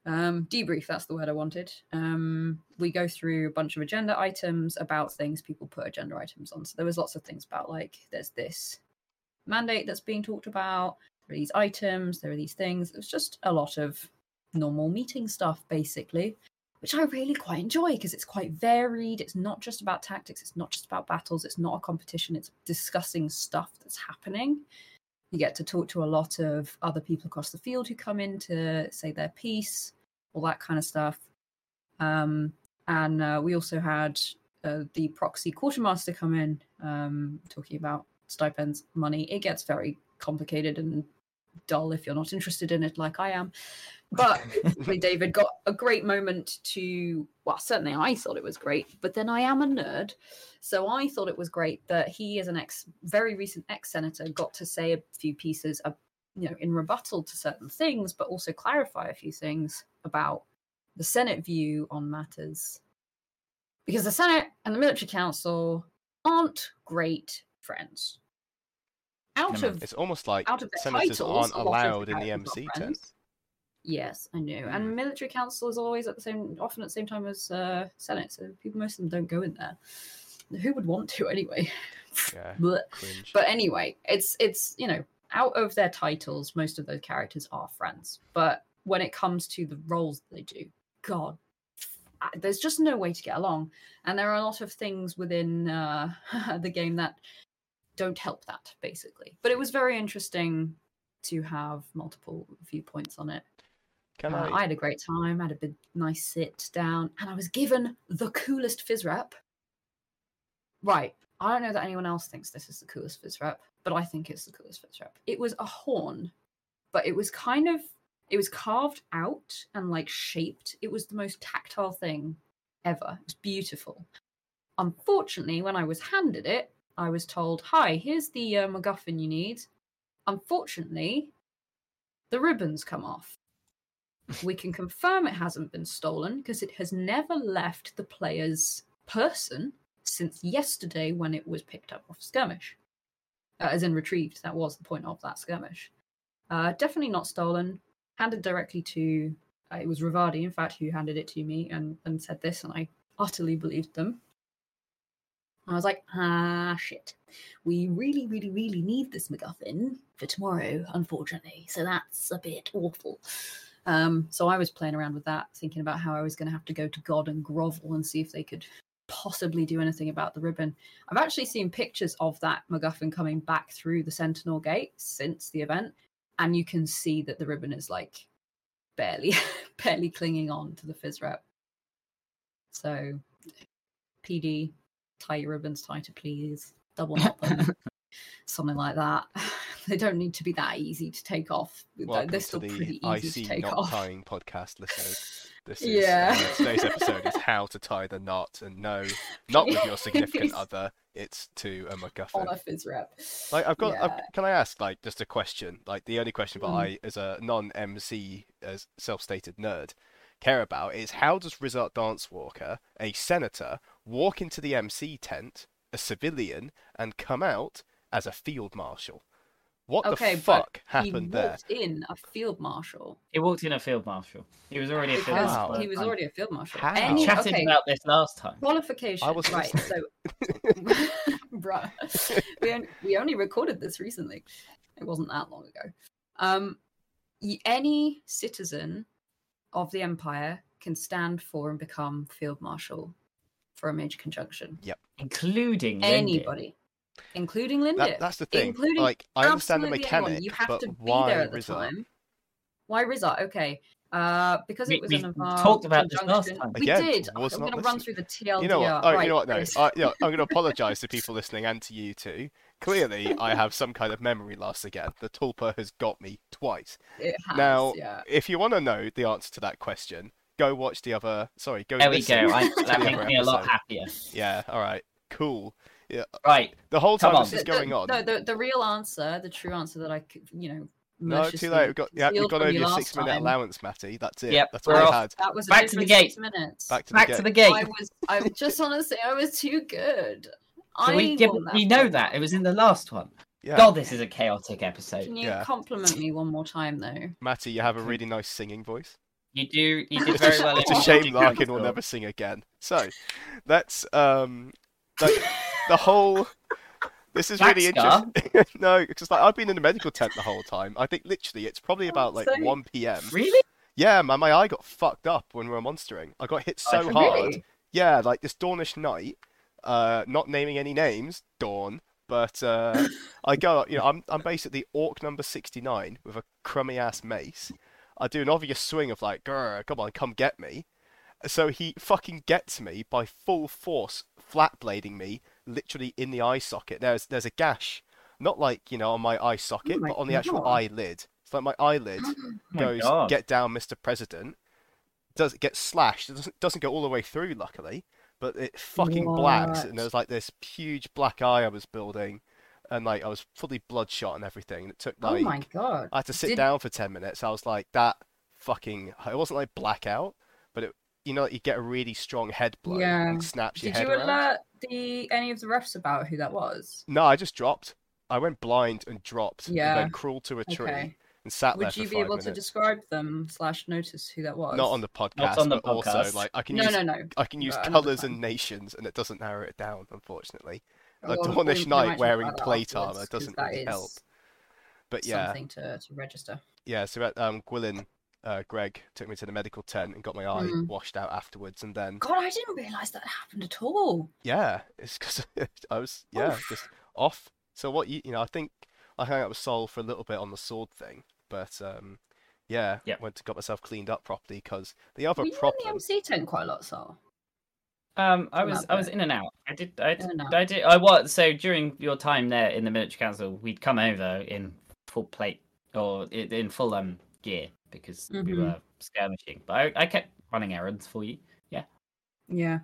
Um, debrief that's the word i wanted. Um, we go through a bunch of agenda items about things people put agenda items on. So there was lots of things about like there's this mandate that's being talked about there are these items there are these things. It was just a lot of normal meeting stuff basically which i really quite enjoy because it's quite varied it's not just about tactics it's not just about battles it's not a competition it's discussing stuff that's happening you get to talk to a lot of other people across the field who come in to say their piece all that kind of stuff. Um, and uh, we also had uh, the proxy quartermaster come in, um, talking about stipends, money. It gets very complicated and dull if you're not interested in it, like I am. But David got a great moment to, well, certainly I thought it was great, but then I am a nerd. So I thought it was great that he, as an ex, very recent ex senator, got to say a few pieces, uh, you know, in rebuttal to certain things, but also clarify a few things about the Senate view on matters. Because the Senate and the military council aren't great friends. Out of It's almost like out of senators titles, aren't a of allowed in the MC tent. Yes, I know. Mm. And military council is always at the same, often at the same time as uh, Senate. So people, most of them don't go in there. Who would want to anyway? Yeah, cringe. But anyway, it's it's you know out of their titles, most of those characters are friends. But when it comes to the roles they do, God, I- there's just no way to get along, and there are a lot of things within uh, the game that don't help that basically. But it was very interesting to have multiple viewpoints on it. Can Uh, I? I had a great time. I had a big, nice sit down, and I was given the coolest phys rep. Right. I don't know that anyone else thinks this is the coolest phys rep, but I think it's the coolest phys rep. It was a horn, but it was kind of it was carved out and like shaped. It was the most tactile thing ever. It was beautiful. Unfortunately, when I was handed it, I was told, "Hi, here's the uh, MacGuffin you need." Unfortunately, the ribbons come off. we can confirm it hasn't been stolen because it has never left the player's person since yesterday when it was picked up off skirmish. Uh, as in retrieved, that was the point of that skirmish. Uh, definitely not stolen. Handed directly to, uh, it was Rivardi, in fact, who handed it to me and, and said this, and I utterly believed them. I was like, ah, shit. We really, really, really need this MacGuffin for tomorrow, unfortunately. So that's a bit awful. Um, so I was playing around with that, thinking about how I was going to have to go to God and grovel and see if they could possibly do anything about the ribbon. I've actually seen pictures of that MacGuffin coming back through the Sentinel Gate since the event, and you can see that the ribbon is like barely, barely clinging on to the phys rep. So, PD, tie your ribbons tighter, please. Double knot them, something like that. They don't need to be that easy to take off. Welcome They're to still the pretty easy see to take knot off. tying podcast, listeners. This is Yeah. uh, today's episode is how to tie the knot, and no, not with your significant other. It's to a on MacGuffin. a phys rep. Like I've got, I've, can I ask like just a question? Like the only question that Mm. I, as a non-MC, as self-stated nerd, care about is how does Rizart Dancewalker, a senator, walk into the MC tent a civilian and come out as a field marshal. What Okay, the but fuck happened he there? walked in a field marshal. He walked in a field marshal. He was already a field marshal. he was already a field marshal. How? We Any, chatted okay, about this last time. qualification. I was right. So, bruh, we only, we only recorded this recently. It wasn't that long ago. Um, any citizen of the empire can stand for and become field marshal for a major conjunction. Yep. Including Lyndon. Anybody, including Lindir. That, that's the thing. including Like, I understand the absolutely anyone. mechanic, You have but to be why there at the Rizal? time. Why Rizal? Okay. Uh, because We- it was we an Navarr talked about this last time. We Again, did. I'm going to run through the TLDR. You know what? Oh, right, you know what? No, I, you know, I'm going to apologise to people listening and to you too. Clearly, I have some kind of memory loss again. The tulpa has got me twice. It has, Now, yeah. If you want to know the answer to that question, go watch the other. Sorry, go. There we go. I, that the makes other me a lot happier. Yeah. All right. Cool. Yeah. Right. The whole time this is going the, on. No, the, the real answer, the true answer that I could, you know, No, too late. We've got yeah, we've concealed gone from over your six minute time, allowance, Matty. That's it. Yep, That's we're all I had. That was Back to the gate. Six minutes. Back to Back the to gate. the gate. I was. I just want to say I was too good. So I we give, that we know one. that it was in the last one. Yeah. God, this is a chaotic episode. Can you Yeah. compliment me one more time though? Matty, you have a really nice singing voice. You do. You did It's very a, well. it's a shame Larkin will never sing again. So, let's um, like the whole. This is really Black interesting. no, because like I've been in the medical tent the whole time. I think literally it's probably about like Same. 1 p.m. Really? Yeah, man, my eye got fucked up when we were monstering. I got hit so Oh, hard. Really? Yeah, like this Dawnish night. Uh, not naming any names, Dawn. But uh, I go, you know, I'm I'm basically orc number 69 with a crummy ass mace. I do an obvious swing of like, "Grr, come on, come get me. So he fucking gets me by full force, flat blading me, literally in the eye socket. There's there's a gash, not like you know on my eye socket, Oh my but on the actual eyelid. It's like my eyelid Oh goes, God. "Get down, Mr. President." Does it get slashed? It doesn't doesn't go all the way through, luckily, but it fucking blacks, and there's like this huge black eye I was building, and like I was fully bloodshot and everything. And it took Oh like my god! I had to sit Did- down for 10 minutes. I was like, that fucking. It wasn't like blackout, but it, you know, like you get a really strong head blow Yeah. and snaps your Did head you around. alert the any of the refs about who that was? No, I just dropped. I went blind and dropped, and Yeah. then crawled to a tree Okay. and sat Would for you be five able to describe them slash notice who that was? Not on the podcast, on the but also podcast. like I can No, use no, no. I can use But colours and nations, and it doesn't narrow it down, unfortunately. A we- Dawnish knight wearing plate armor doesn't really help. But yeah, something to, to register. yeah. So at um, Gwilyn, uh, Greg took me to the medical tent and got my eye Mm. washed out afterwards, and then God, I didn't realise that happened at all. Yeah, it's because I was yeah Oof. just off. So what you you know I think I hung out with Sol for a little bit on the sword thing, but um yeah Yep. went to got myself cleaned up properly because the other Were you in the MC tent quite a lot, Sol? Um, I was I was in and out. I did I did. I did I was so during your time there in the military council, we'd come over in full plate or in, in full um gear because we Mhm. were skirmishing. But I, I kept running errands for you. Yeah. Yeah.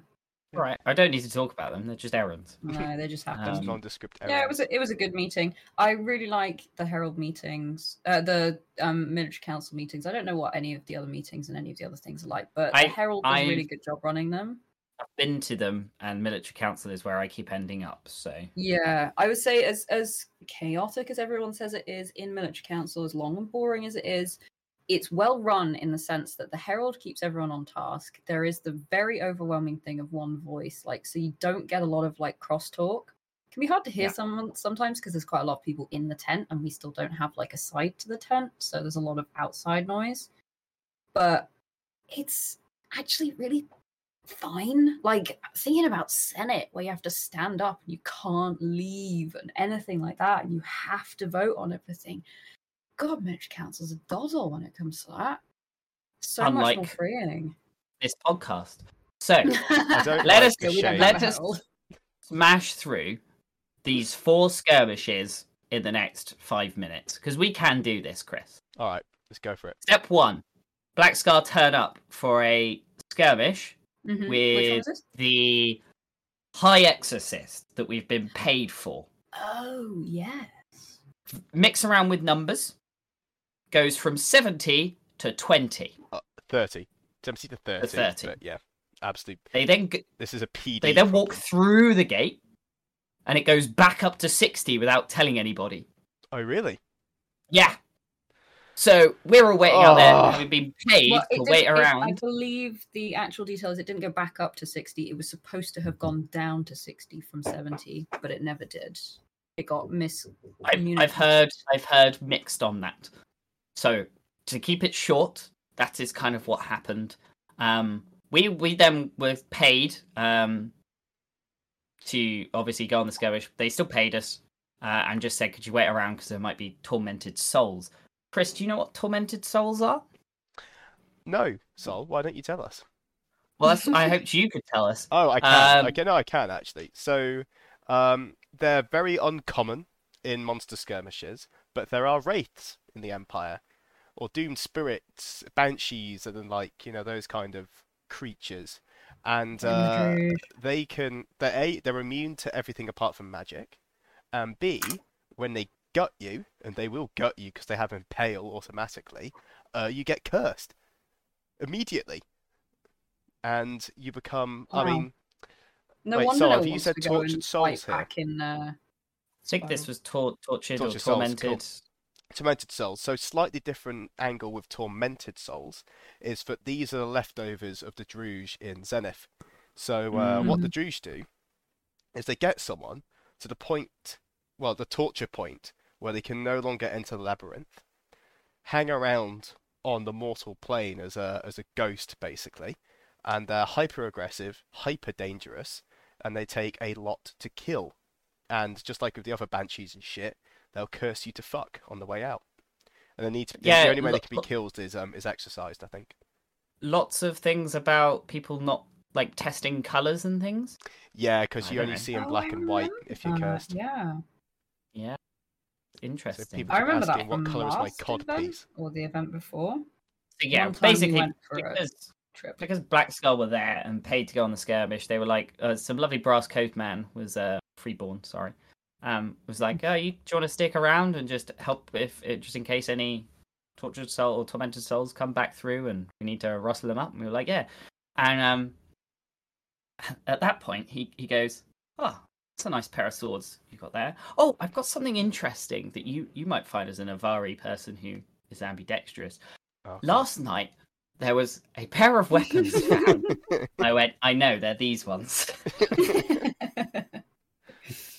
All right, I don't need to talk about them. They're just errands. No, they just just happened. Um, nondescript yeah, it was a, it was a good meeting. I really like the Herald meetings, uh, the um, military council meetings. I don't know what any of the other meetings and any of the other things are like, but I- the Herald does a really good job running them. I've been to them, and military council is where I keep ending up. So Yeah, I would say as as chaotic as everyone says it is in military council, as long and boring as it is, it's well run in the sense that the herald keeps everyone on task. There is the very overwhelming thing of one voice, like so you don't get a lot of like crosstalk. It can be hard to hear Yeah. someone sometimes because there's quite a lot of people in the tent and we still don't have like a side to the tent, so there's a lot of outside noise. But it's actually really fine. Like thinking about Senate, where you have to stand up and you can't leave and anything like that, and you have to vote on everything. God, military council's a doddle when it comes to that. So much more Unlike- freeing. this podcast. So Let like us- the Yeah, we don't shade. have Let us- smash through these four skirmishes in the next five minutes because we can do this, Chris. All right, let's go for it. Step one: Black Scar turn up for a skirmish Mhm. With the High Exorcist that we've been paid for. Oh yes. Mix around with numbers. Goes from seventy to twenty. Thirty, seventy to thirty. 30. But yeah, absolutely. They then g- This is a PD. they then walk problem. through the gate. and it goes back up to 60 without telling anybody. Oh, really? Yeah. So we're all waiting out there. Oh. Having been paid Well, to did- wait it- I believe the actual details. It didn't go back up to sixty. It was supposed to have gone down to sixty from seventy, but it never did. It got mis. I've, I've heard I've heard mixed on that. So to keep it short, that is kind of what happened. Um, we we then were paid um, to obviously go on the skirmish. They still paid us uh, and just said, "Could you wait around because there might be tormented souls." Chris, do you know what tormented souls are? No, Sol. Why don't you tell us? Well, that's, I hoped you could tell us. Oh, I can. Um, okay, no, I can actually. So, um, they're very uncommon in monster skirmishes, but there are wraiths in the Empire, or doomed spirits, banshees, and then like you know those kind of creatures, and uh, they can they're a they're immune to everything apart from magic, and b when they gut you, and they will gut you because they have impale automatically, uh, you get cursed immediately, and you become. I mean, No Wait, wonder so no you said to tortured souls here? back in. Uh, I think this was tor- tortured, Tortured or souls, cool. tormented. Tormented souls. So slightly different angle with tormented souls is that these are the leftovers of the Druj in Zenith. So uh, what the Druj do is they get someone to the point, well, the torture point where they can no longer enter the labyrinth, hang around on the mortal plane as a as a ghost basically, and they're hyper aggressive, hyper dangerous, and they take a lot to kill. And just like with the other banshees and shit, they'll curse you to fuck on the way out. And they need to. Yeah, the only way lo- they can be killed is um is exercised, I think. Lots of things about people not like testing colors and things. Yeah, because you only know. see in Oh, black and white if you're cursed. Yeah, Yeah, interesting. people I keep remember that what colour is my last cod event piece? or the event before. So yeah, One time we basically went for a because Trip. because Black Skull were there and paid to go on the skirmish, they were like, uh, some lovely Brass Coast man was uh, freeborn, sorry, um, was like, oh, you do you want to stick around and just help if just in case any tortured soul or tormented souls come back through and we need to rustle them up? And we were like, yeah, and um, at that point he he goes, oh. It's a nice pair of swords you got there. Oh, I've got something interesting that you, you might find as an Avari person who is ambidextrous. Oh, Last night there was a pair of weapons found. I went, I know, they're these ones.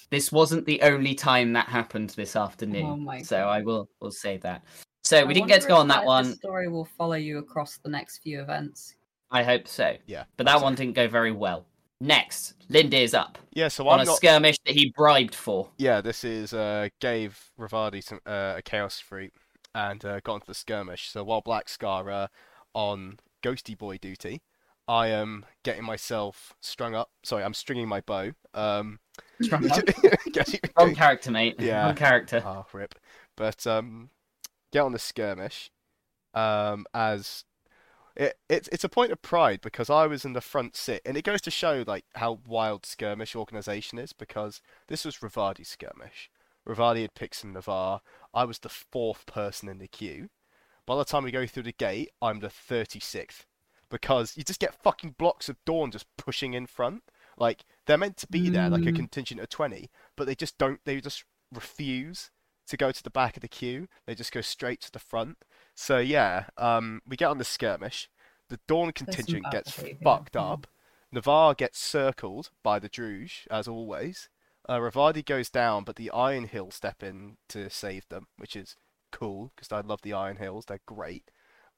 this wasn't the only time that happened this afternoon. Oh my so I will will say that. So I we didn't get to go on that one. The story will follow you across the next few events. I hope so. Yeah, But that one didn't go very well. Next, Lindy is up Yeah, so on I'm a not. skirmish that he bribed for. Yeah, this is uh gave Rivardi some uh, a chaos fruit and uh, got into the skirmish. So while Black Scar uh, on Ghosty Boy duty, I am getting myself strung up. Sorry, I'm stringing my bow. Um, getting- Wrong character, mate. Yeah. Wrong character. Ah, rip. But um, get on the skirmish. Um, as it, it's it's a point of pride because I was in the front sit, and it goes to show like how wild skirmish organization is because this was Ravadi's skirmish. Rivardi had picked some Navarr. I was the fourth person in the queue. By the time we go through the gate, I'm the 36th because you just get fucking blocks of Dawn just pushing in front. Like they're meant to be there, like a Mm. contingent of 20, but they just don't. They just refuse to go to the back of the queue. They just go straight to the front. So yeah, um, we get on the skirmish. The Dawn contingent gets fucked yeah. up. Navarr gets circled by the Druj, as always. Uh, Ravadi goes down, but the Iron Hill step in to save them, which is cool because I love the Iron Hills. They're great.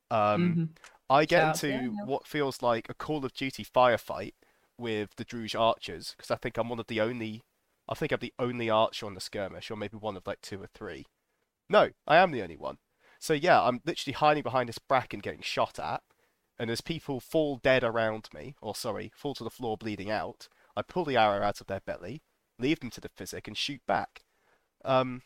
Um, Mhm. I get Shout into what feels like a Call of Duty firefight with the Druj archers because I think I'm one of the only. I think I'm the only archer on the skirmish, or maybe one of like two or three. No, I am the only one. So yeah, I'm literally hiding behind this bracken, getting shot at, and as people fall dead around me, or sorry, fall to the floor bleeding out, I pull the arrow out of their belly, leave them to the physic, and shoot back. Um,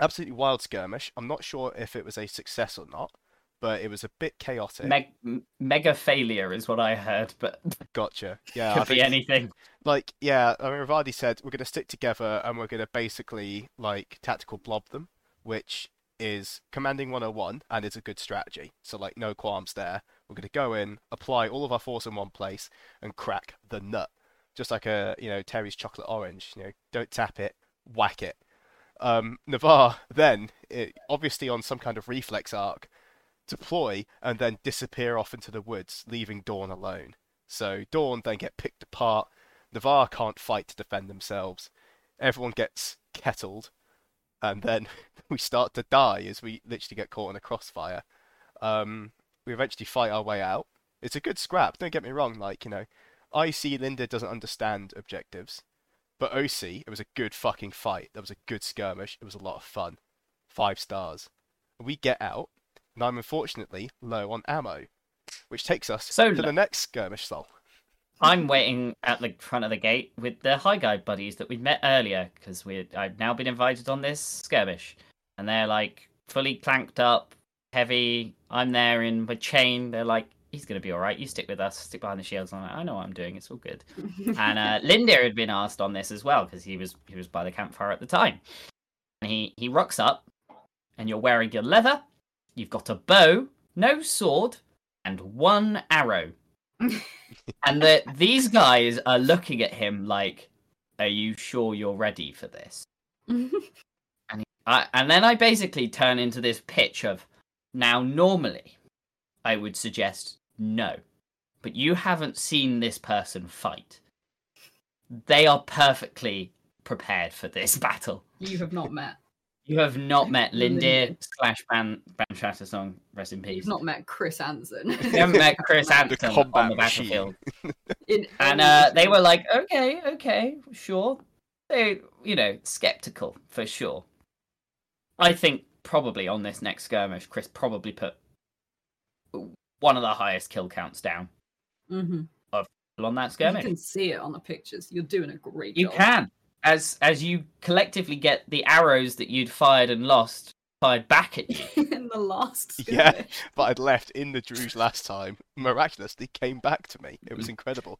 absolutely wild skirmish. I'm not sure if it was a success or not, but it was a bit chaotic. Meg- mega failure is what I heard, but Gotcha. Yeah, I could be think, anything. like yeah, I mean, Ravadi said we're going to stick together and we're going to basically like tactical blob them, which is commanding 101 and it's a good strategy. So like no qualms there. We're going to go in, apply all of our force in one place, and crack the nut. just like a you know Terry's chocolate orange. You know, don't tap it, whack it. Um, Navarr then, it, obviously on some kind of reflex arc, deploy and then disappear off into the woods, leaving Dawn alone. So Dawn then get picked apart. Navarr can't fight to defend themselves. Everyone gets kettled, and then we start to die as we literally get caught in a crossfire. Um, we eventually fight our way out. It's a good scrap. Don't get me wrong. Like you know, I see Lindir doesn't understand objectives, but OC it was a good fucking fight. That was a good skirmish. It was a lot of fun. Five stars. We get out, and I'm unfortunately low on ammo, which takes us So to lo- the next skirmish. Sol. I'm waiting at the front of the gate with the high guide buddies that we'd met earlier because we I've now been invited on this skirmish, and they're like fully clanked up, heavy. I'm there in my chain. They're like, he's gonna be all right. You stick with us. Stick behind the shields. I'm like, I know what I'm doing. It's all good. and uh, Lindir had been asked on this as well because he was he was by the campfire at the time. And he he rocks up, and you're wearing your leather. You've got a bow, no sword, and one arrow. And the, these guys are looking at him like, "Are you sure you're ready for this?" And he, I, and then I basically turn into this pitch of, now normally, I would suggest no, but you haven't seen this person fight. They are perfectly prepared for this battle. you have not met. You have not met Lindir Lindir. slash Ban Ban Shattersong, rest in peace. You've not met Chris Anson. You haven't met Chris The on the machine. battlefield. In and uh, they were like, okay, okay, sure. They, you know, skeptical for sure. I think probably on this next skirmish, Chris probably put one of the highest kill counts down Mhm. on that skirmish. You can see it on the pictures. You're doing a great job. You job. can, as as you collectively get the arrows that you'd fired and lost fired back at you. in the last Yeah. skirmish. But I'd left in the Druj last time. Miraculously came back to me. It was incredible.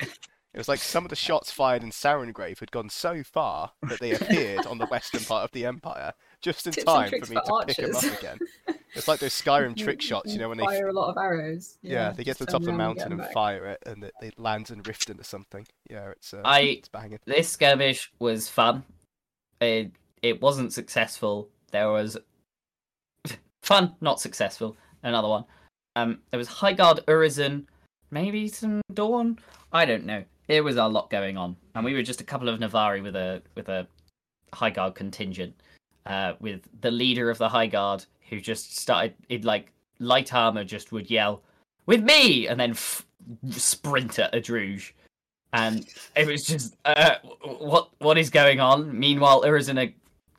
It was like some of the shots fired in Sarangrave had gone so far that they appeared on the western part of the Empire just in Tips time for me for to pick them up again. It's like those Skyrim trick shots, you know, when they fire a lot of arrows. yeah, they get to the top of the mountain and, and 'em back. fire it, and it, it lands and Riften into something. Yeah, it's uh, I it's banging. this skirmish was fun. It it wasn't successful. There was fun, not successful. Another one. Um, there was High Guard Urizen, maybe some Dawn. I don't know. There was a lot going on, and we were just a couple of Navari with a with a High Guard contingent, uh, with the leader of the High Guard who just started. It like light armor just would yell, "With me!" and then f- sprint at a Druj and it was just uh, what what is going on? Meanwhile, Urizen are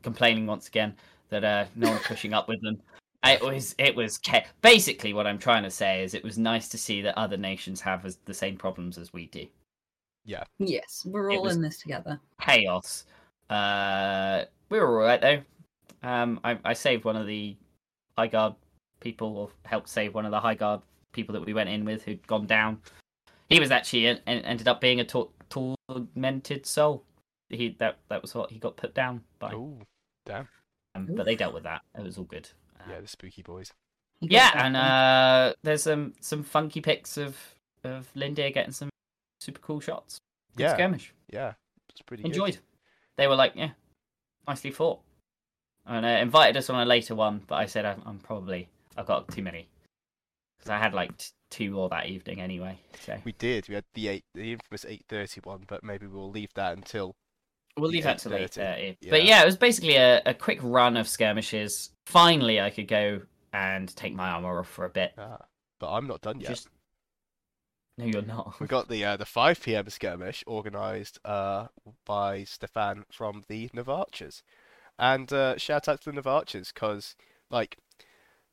complaining once again that uh, no one's pushing up with them. It was it was cha- basically what I'm trying to say is it was nice to see that other nations have as, the same problems as we do. Yeah. Yes, we're all in this together. Chaos. Uh, we were all right though. Um, I, I saved one of the high guard people, or helped save one of the high guard people that we went in with who'd gone down. He was actually en- en- ended up being a tor- tormented soul. He that that was what he got put down by. Oh, damn. Um, but they dealt with that. It was all good. Uh, Yeah, the spooky boys. Yeah, and uh, there's some some funky pics of of Lindir getting some super cool shots. Good Yeah, skirmish. yeah, it's pretty good. Enjoyed. They were like, yeah, nicely fought, and uh, invited us on a later one. But I said I'm, I'm probably I've got too many because I had like t- two more that evening anyway. So We did. We had the eight, the infamous eight thirty one, but maybe we'll leave that until. We'll leave that to later. 30. But Yeah. yeah, it was basically a, a quick run of skirmishes. Finally, I could go and take my armor off for a bit. Ah, but I'm not done yet. Just no, you're not. We got the uh, the 5 p.m. skirmish organised uh, by Stefan from the Navarchers, and uh, shout out to the Navarchers because like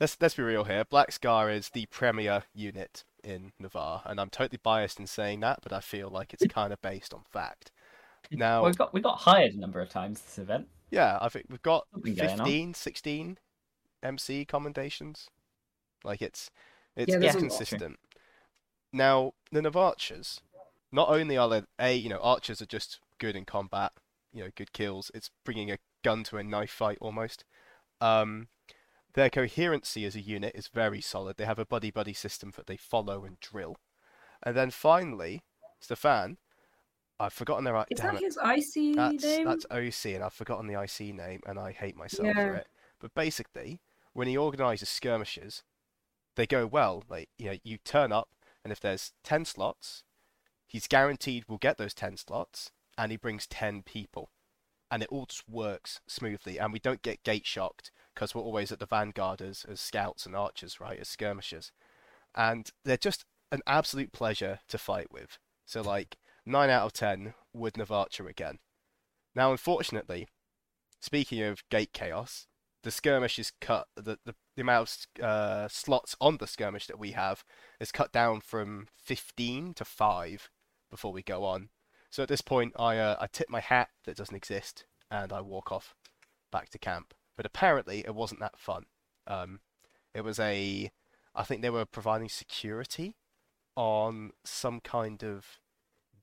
let's let's be real here. Black Scar is the premier unit in Navarr, and I'm totally biased in saying that, but I feel like it's kind of based on fact. Now, Well, we got we got hired a number of times this event. yeah, I think we've got Something 15, 16 MC commendations. Like it's it's, Yeah, it's consistent. Now the Navarchers, not only are they a you know archers are just good in combat, you know good kills. It's bringing a gun to a knife fight almost. Um, their coherency as a unit is very solid. They have a buddy buddy system that they follow and drill. And then finally, Stefan, I've forgotten their. Is that it. his IC That's name? that's OC, and I've forgotten the IC name, and I hate myself Yeah. for it. But basically, when he organises skirmishes, they go well. Like you know, you turn up, and if there's ten slots, he's guaranteed we'll get those ten slots, and he brings ten people, and it all just works smoothly, and we don't get gate shocked because we're always at the vanguard as, as scouts and archers, right, as skirmishers, and they're just an absolute pleasure to fight with. So like nine out of ten would Navarcha again. Now, unfortunately, speaking of gate chaos, the skirmish is cut. The the, the amount of uh, slots on the skirmish that we have is cut down from 15 to five before we go on. So at this point, I uh, I tip my hat that doesn't exist and I walk off back to camp. But apparently, it wasn't that fun. Um, it was a, I think they were providing security on some kind of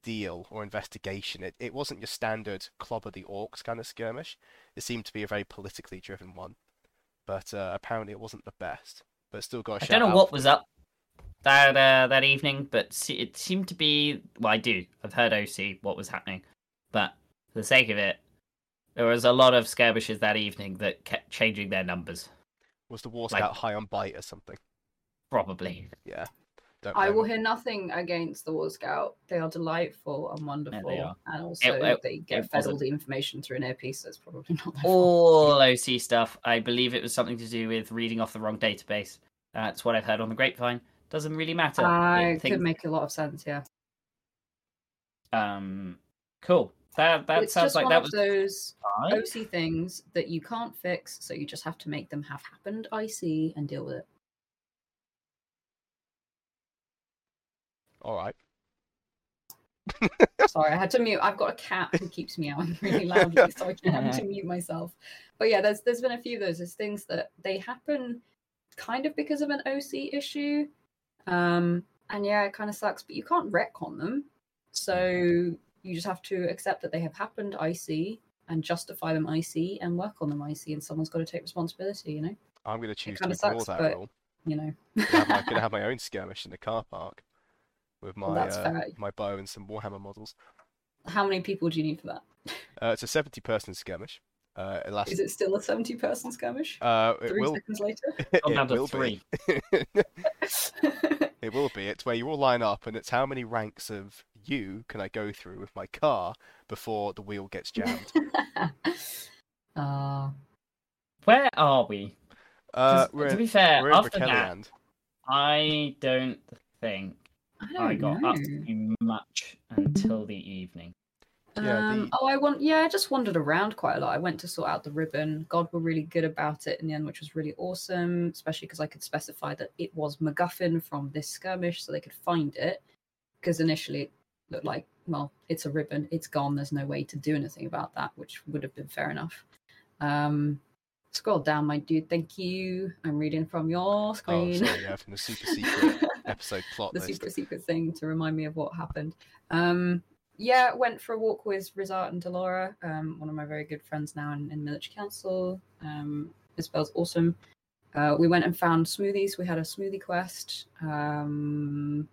deal or investigation. It it wasn't your standard clobber the orcs kind of skirmish. It seemed to be a very politically driven one, but uh, apparently it wasn't the best. But still got a I shout don't know what was up that uh, that evening, but it seemed to be. Well, I do. I've heard OC what was happening, but for the sake of it, there was a lot of skirmishes that evening that kept changing their numbers. Was the War like- Scout high on bite or something? Probably. Yeah. Don't I blame will hear nothing against the War Scout. They are delightful and wonderful, are. and also it- they get it fed all the information through an earpiece. So it's probably not their fault. All OC stuff. I believe it was something to do with reading off the wrong database. That's what I've heard on the grapevine. Doesn't really matter. I It- could make a lot of sense. Yeah, Um, cool. That that it's sounds like one that was those fine. OC things that you can't fix, so you just have to make them have happened. I see and deal with it. All right. Sorry, I had to mute. I've got a cat who keeps meowing really loudly, so I can't have to mute myself. But yeah, there's there's been a few of those. There's things that they happen kind of because of an OC issue. Um, and yeah, it kind of sucks, but you can't wreck on them. So you just have to accept that they have happened IC and justify them IC and work on them IC, and someone's got to take responsibility, you know? I'm going to choose to ignore sucks, that but- rule. You know. Gonna have, my, gonna have my own skirmish in the car park with my Well, uh, my bow and some Warhammer models. How many people do you need for that? Uh, it's a 70 person skirmish. Uh, it lasts. Is it still a 70 person skirmish? Uh, it Three will. seconds later? Gone it down to will three. be. it will be. It's where you all line up, and it's how many ranks of you can I go through with my car before the wheel gets jammed. uh, Where are we? Uh, 'Cause we're, to be fair, we're in after that, I don't think I I don't got know. up to much until the evening. Yeah, Um, the- Oh, I want. Yeah, I just wandered around quite a lot. I went to sort out the ribbon. God were really good about it in the end, which was really awesome. Especially because I could specify that it was MacGuffin from this skirmish, so they could find it. Because initially it looked like, well, it's a ribbon. It's gone. There's no way to do anything about that, which would have been fair enough. Um, scroll down, my dude. Thank you. I'm reading from your Oh, screen. sorry, yeah, from the super secret episode plot the list. super secret thing to remind me of what happened. Um, yeah, went for a walk with Rizart and Delora, um, one of my very good friends now in, in military council. Um, Isabel's awesome. Uh, we went and found smoothies. We had a smoothie quest. Um,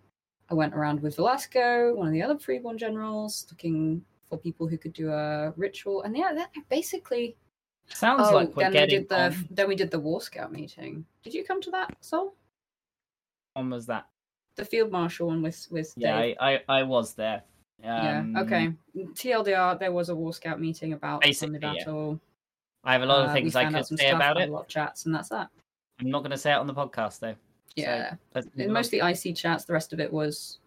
I went around with Velasco, one of the other freeborn generals, looking for people who could do a ritual. And yeah, that basically. Sounds oh, like we're then we did the on. then we did the War Scout meeting. Did you come to that, Sol? When was that? The field marshal one with with Yeah, Dave. I, I, I was there. Um, yeah. Okay. TLDR. There was a War Scout meeting about Basically, Sunday yeah. I have a lot Uh, of we things I could say about it. A lot of chats, and that's that. I'm not going to say it on the podcast though. Yeah. let's move And along. mostly IC chats. The rest of it was.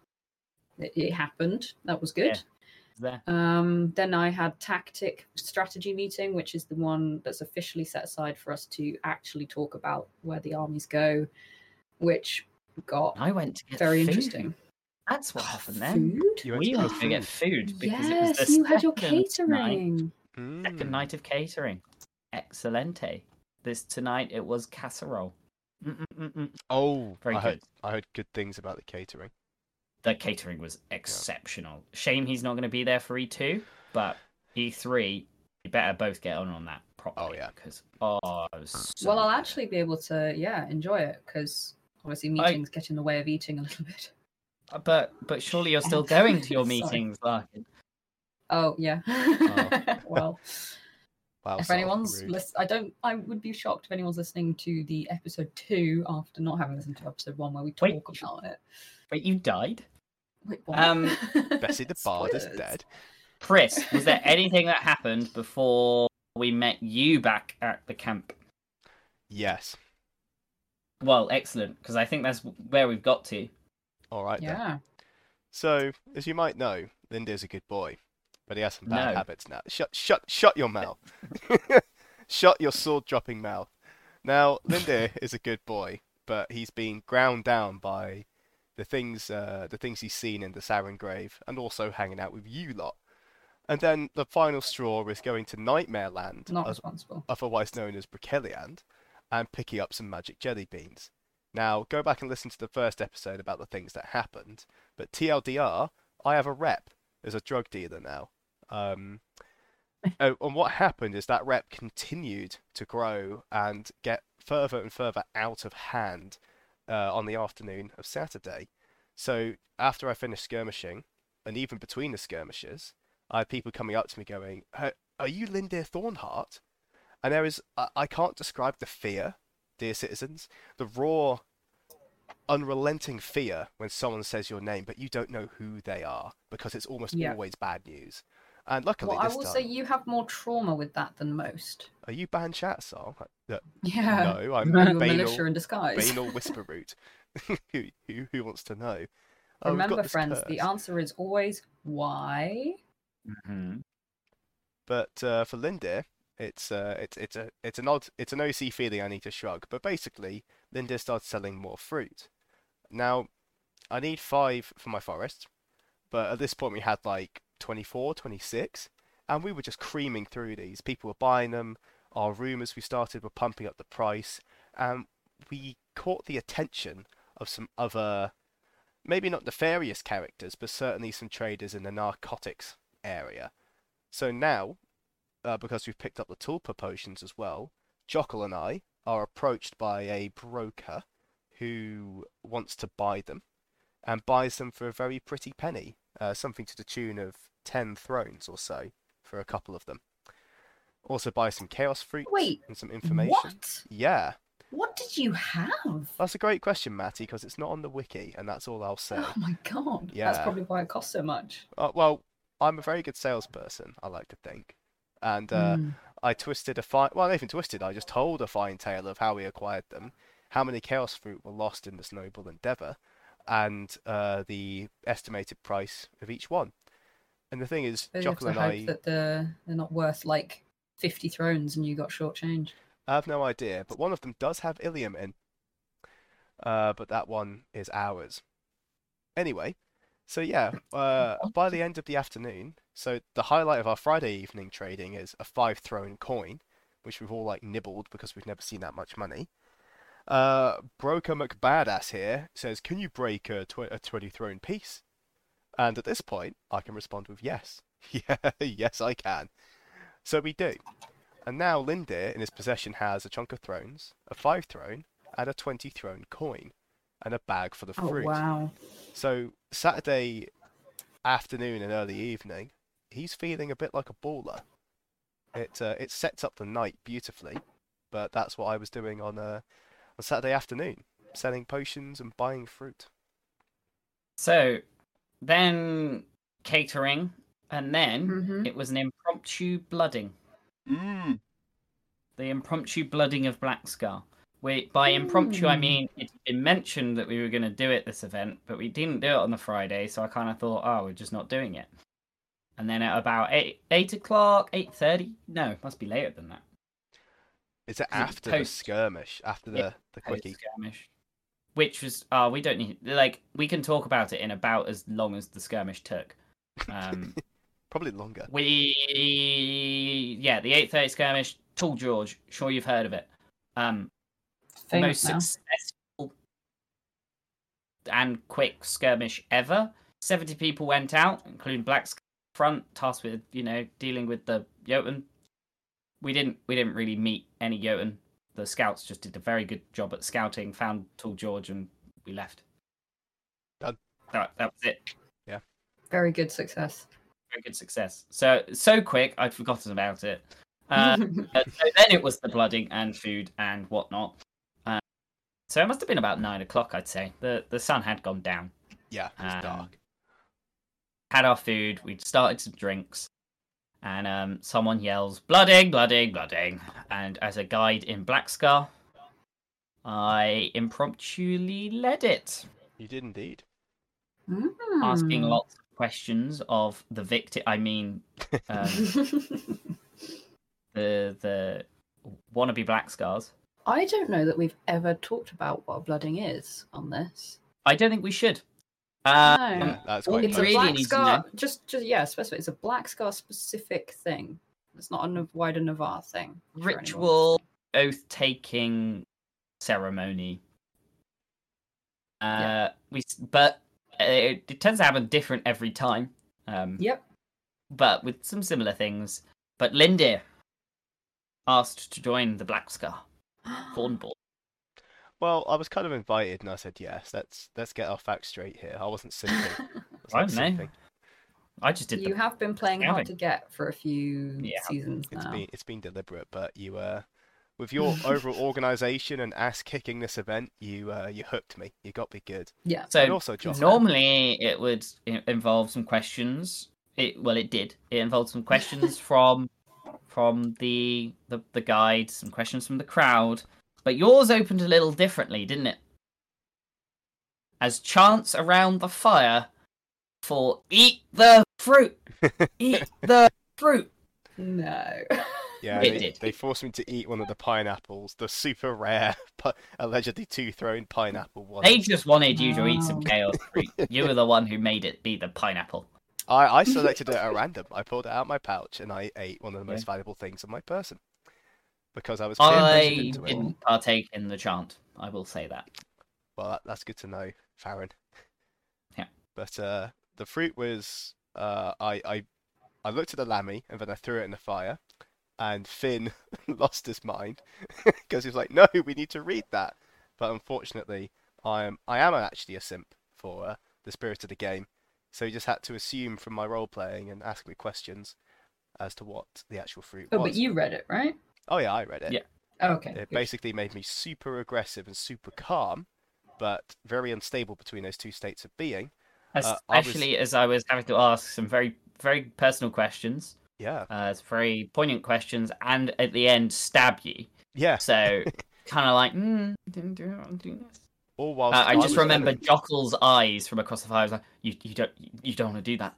It, it happened. That was good. there. Um, then I had tactic strategy meeting, which is the one that's officially set aside for us to actually talk about where the armies go, which got I went to get very food. interesting. That's what happened then. Food? You went We to went get to get food. food because yes, it was the you had your second night- catering. Second Mm. night of catering. Excelente. This tonight it was casserole. Mm-mm-mm-mm. Oh, Very I heard, good. I heard good things about the catering. The catering was exceptional. Shame he's not going to be there for E2, but E3, you better both get on on that properly. Oh yeah. Because oh, it was so Well, I'll actually be able to, yeah, enjoy it because obviously I- meetings get in the way of eating a little bit. But but surely you're still going to your meetings, Larkin. Oh yeah. Oh. well, Wow, if Sol, anyone's rude. lis- I don't. I would be shocked if anyone's listening to the episode two after not having listened to episode one where we talk Wait. about it. Wait, you died? Wait, what? Um, Bessie the Bard is dead. Chris, was there anything that happened before we met you back at the camp? Yes. Well, excellent, because I think that's where we've got to. All right then. Yeah. So, as you might know, Lindir's a good boy, but he has some bad No. habits now. Shut, shut, shut your mouth. shut your sword-dropping mouth. Now, Linda is a good boy, but he's been ground down by the things, uh, the things he's seen in the Sarangrave, and also hanging out with you lot. And then the final straw is going to Nightmare Land, Not responsible. otherwise known as Broceliande, and picking up some magic jelly beans. Now, go back and listen to the first episode about the things that happened. But TLDR, I have a rep as a drug dealer now. Um, oh, and what happened is that rep continued to grow and get further and further out of hand uh, on the afternoon of Saturday. So after I finished skirmishing, and even between the skirmishes, I had people coming up to me going, "Uh, "Are you Lindir Thornheart?" And there is, I, I can't describe the fear, dear citizens, the raw, unrelenting fear when someone says your name, but you don't know who they are because it's almost Yeah. always bad news. And luckily, Well, I will time, say you have more trauma with that than most. are you Ban Chatsol? Uh, Yeah. No, I'm You're a militia Banal, in disguise. Banal Whisperroot. who, who, who wants to know? Oh, Remember, this friends, the answer is always why. Mm-hmm. But uh, for Lindir, it's uh, it's it's a it's an odd it's an OC feeling I need to shrug. But basically, Lindir started selling more fruit. Now, I need five for my forest, but at this point we had like 24, 26, and we were just creaming through these. People were buying them. Our rumours we started were pumping up the price, and we caught the attention of some other, maybe not nefarious characters, but certainly some traders in the narcotics area. So now, uh, because we've picked up the tulpa potions as well, Jockle and I are approached by a broker who wants to buy them and buys them for a very pretty penny, uh, something to the tune of 10 thrones or so for a couple of them. Also buy some chaos fruit Wait, and some information. What? Yeah, What did you have? that's a great question, Matty, because it's not on the wiki, and that's all I'll say. Oh my god. Yeah, That's probably why it costs so much. Uh, well, I'm a very good salesperson, I like to think. And uh, Mm. I twisted a fine. Well, not even twisted. I just told a fine tale of how we acquired them, how many chaos fruit were lost in this noble endeavor, and uh, the estimated price of each one. And the thing is, you Jockle and I, that they're, they're not worth like 50 thrones and you got shortchanged. I have no idea, but one of them does have Ilium in. Uh, but that one is ours. Anyway, so yeah, uh, by the end of the afternoon, so the highlight of our Friday evening trading is a five throne coin, which we've all like nibbled because we've never seen that much money. Uh, Broker McBadass here says, "Can you break a, tw- a twenty throne piece?" And at this point, I can respond with yes. Yeah, yes, I can. So we do. And now Lindir in his possession has a chunk of thrones, a five throne, and a twenty throne coin, and a bag full of Oh fruit. wow. So Saturday afternoon and early evening, he's feeling a bit like a baller. It uh, it sets up the night beautifully, but that's what I was doing on uh, on Saturday afternoon, selling potions and buying fruit. So then catering, and then Mhm. it was an impromptu blooding. Mm. The impromptu blooding of Black Scar. We, by impromptu, I mean it's been mentioned that we were going to do it this event, but we didn't do it on the Friday, so I kind of thought, oh, we're just not doing it. And then at about eight eight o'clock, eight thirty, no, it must be later than that. Is it it after the post? skirmish? After the Yeah, the quickie? skirmish, which was, oh, we don't need like we can talk about it in about as long as the skirmish took. Um, Probably longer. we, yeah, the eight thirty skirmish, Tall George, sure you've heard of it. Um, the most now. successful and quick skirmish ever. 70 people went out, including Black Sc- Front, tasked with, you know, dealing with the Jotun. We didn't we didn't really meet any Jotun. The scouts just did a very good job at scouting, found Tall George, and we left. Done. That, that was it. Yeah. Very good success. very good success. So so quick, I'd forgotten about it. Uh, uh, so then it was the blooding and food and whatnot. Uh, so it must have been about nine o'clock, I'd say. the The sun had gone down. Yeah, it's Um, dark. Had our food. We'd started some drinks, and um, someone yells, "Blooding, blooding, blooding!" And as a guide in Black Scar, I impromptuly led it. You did indeed. asking Hmm. lots of questions of the victim. I mean, um, the the wannabe black scars. I don't know that we've ever talked about what a blooding is on this. I don't think we should. Uh, No. Yeah, that's all quite It's you a black need scar. know- Just, just yeah, specific. It's a black scar specific thing. It's not a wider Navarr thing. Ritual oath taking ceremony. Uh, Yeah. we but uh, it, it tends to happen different every time. Um, Yep. but with some similar things. But Lindir asked to join the Black Scar Cornball. Well, I was kind of invited, and I said yes. Let's let's get our facts straight here. I wasn't simping. was I not don't know. I just did you the have been playing hard to get for a few Yeah, seasons It's now. been it's been deliberate, but you uh, with your overall organisation and ass kicking this event, you uh, you hooked me. You got me good. Yeah. So and also, John. normally it would involve some questions. It well, it did. It involved some questions from from the, the the guide, some questions from the crowd. But yours opened a little differently, didn't it? As chants around the fire for eat the fruit, eat the fruit. No. Yeah, It they, did. they forced me to eat one of the pineapples, the super rare, but allegedly two-thrown pineapple one. They just wanted you to eat some Wow. chaos fruit. You were the one who made it be the pineapple. I, I selected it at random. I pulled it out of my pouch and I ate one of the Yeah. most valuable things on my person because I was I into didn't partake in the chant. I will say that. Well, that, that's good to know, Farron. Yeah. But uh, the fruit was uh, I I I looked at the lammy and then I threw it in the fire, and Finn lost his mind because he was like, "No, we need to read that." But unfortunately, I am I am actually a simp for uh, the spirit of the game, so he just had to assume from my role playing and ask me questions as to what the actual fruit Oh, was. but you read it, right? Oh yeah, I read it. Yeah. Oh, okay. It good. basically made me super aggressive and super calm, but very unstable between those two states of being. Uh, I was- Especially as I was having to ask some very, very personal questions, Yeah, uh, very poignant questions, and at the end stab you. yeah. So kind of like, mm, didn't do, do this. All whilst Uh, I just remember telling- Jockel's eyes from across the fire. I was like, you, you don't, you don't want to do that.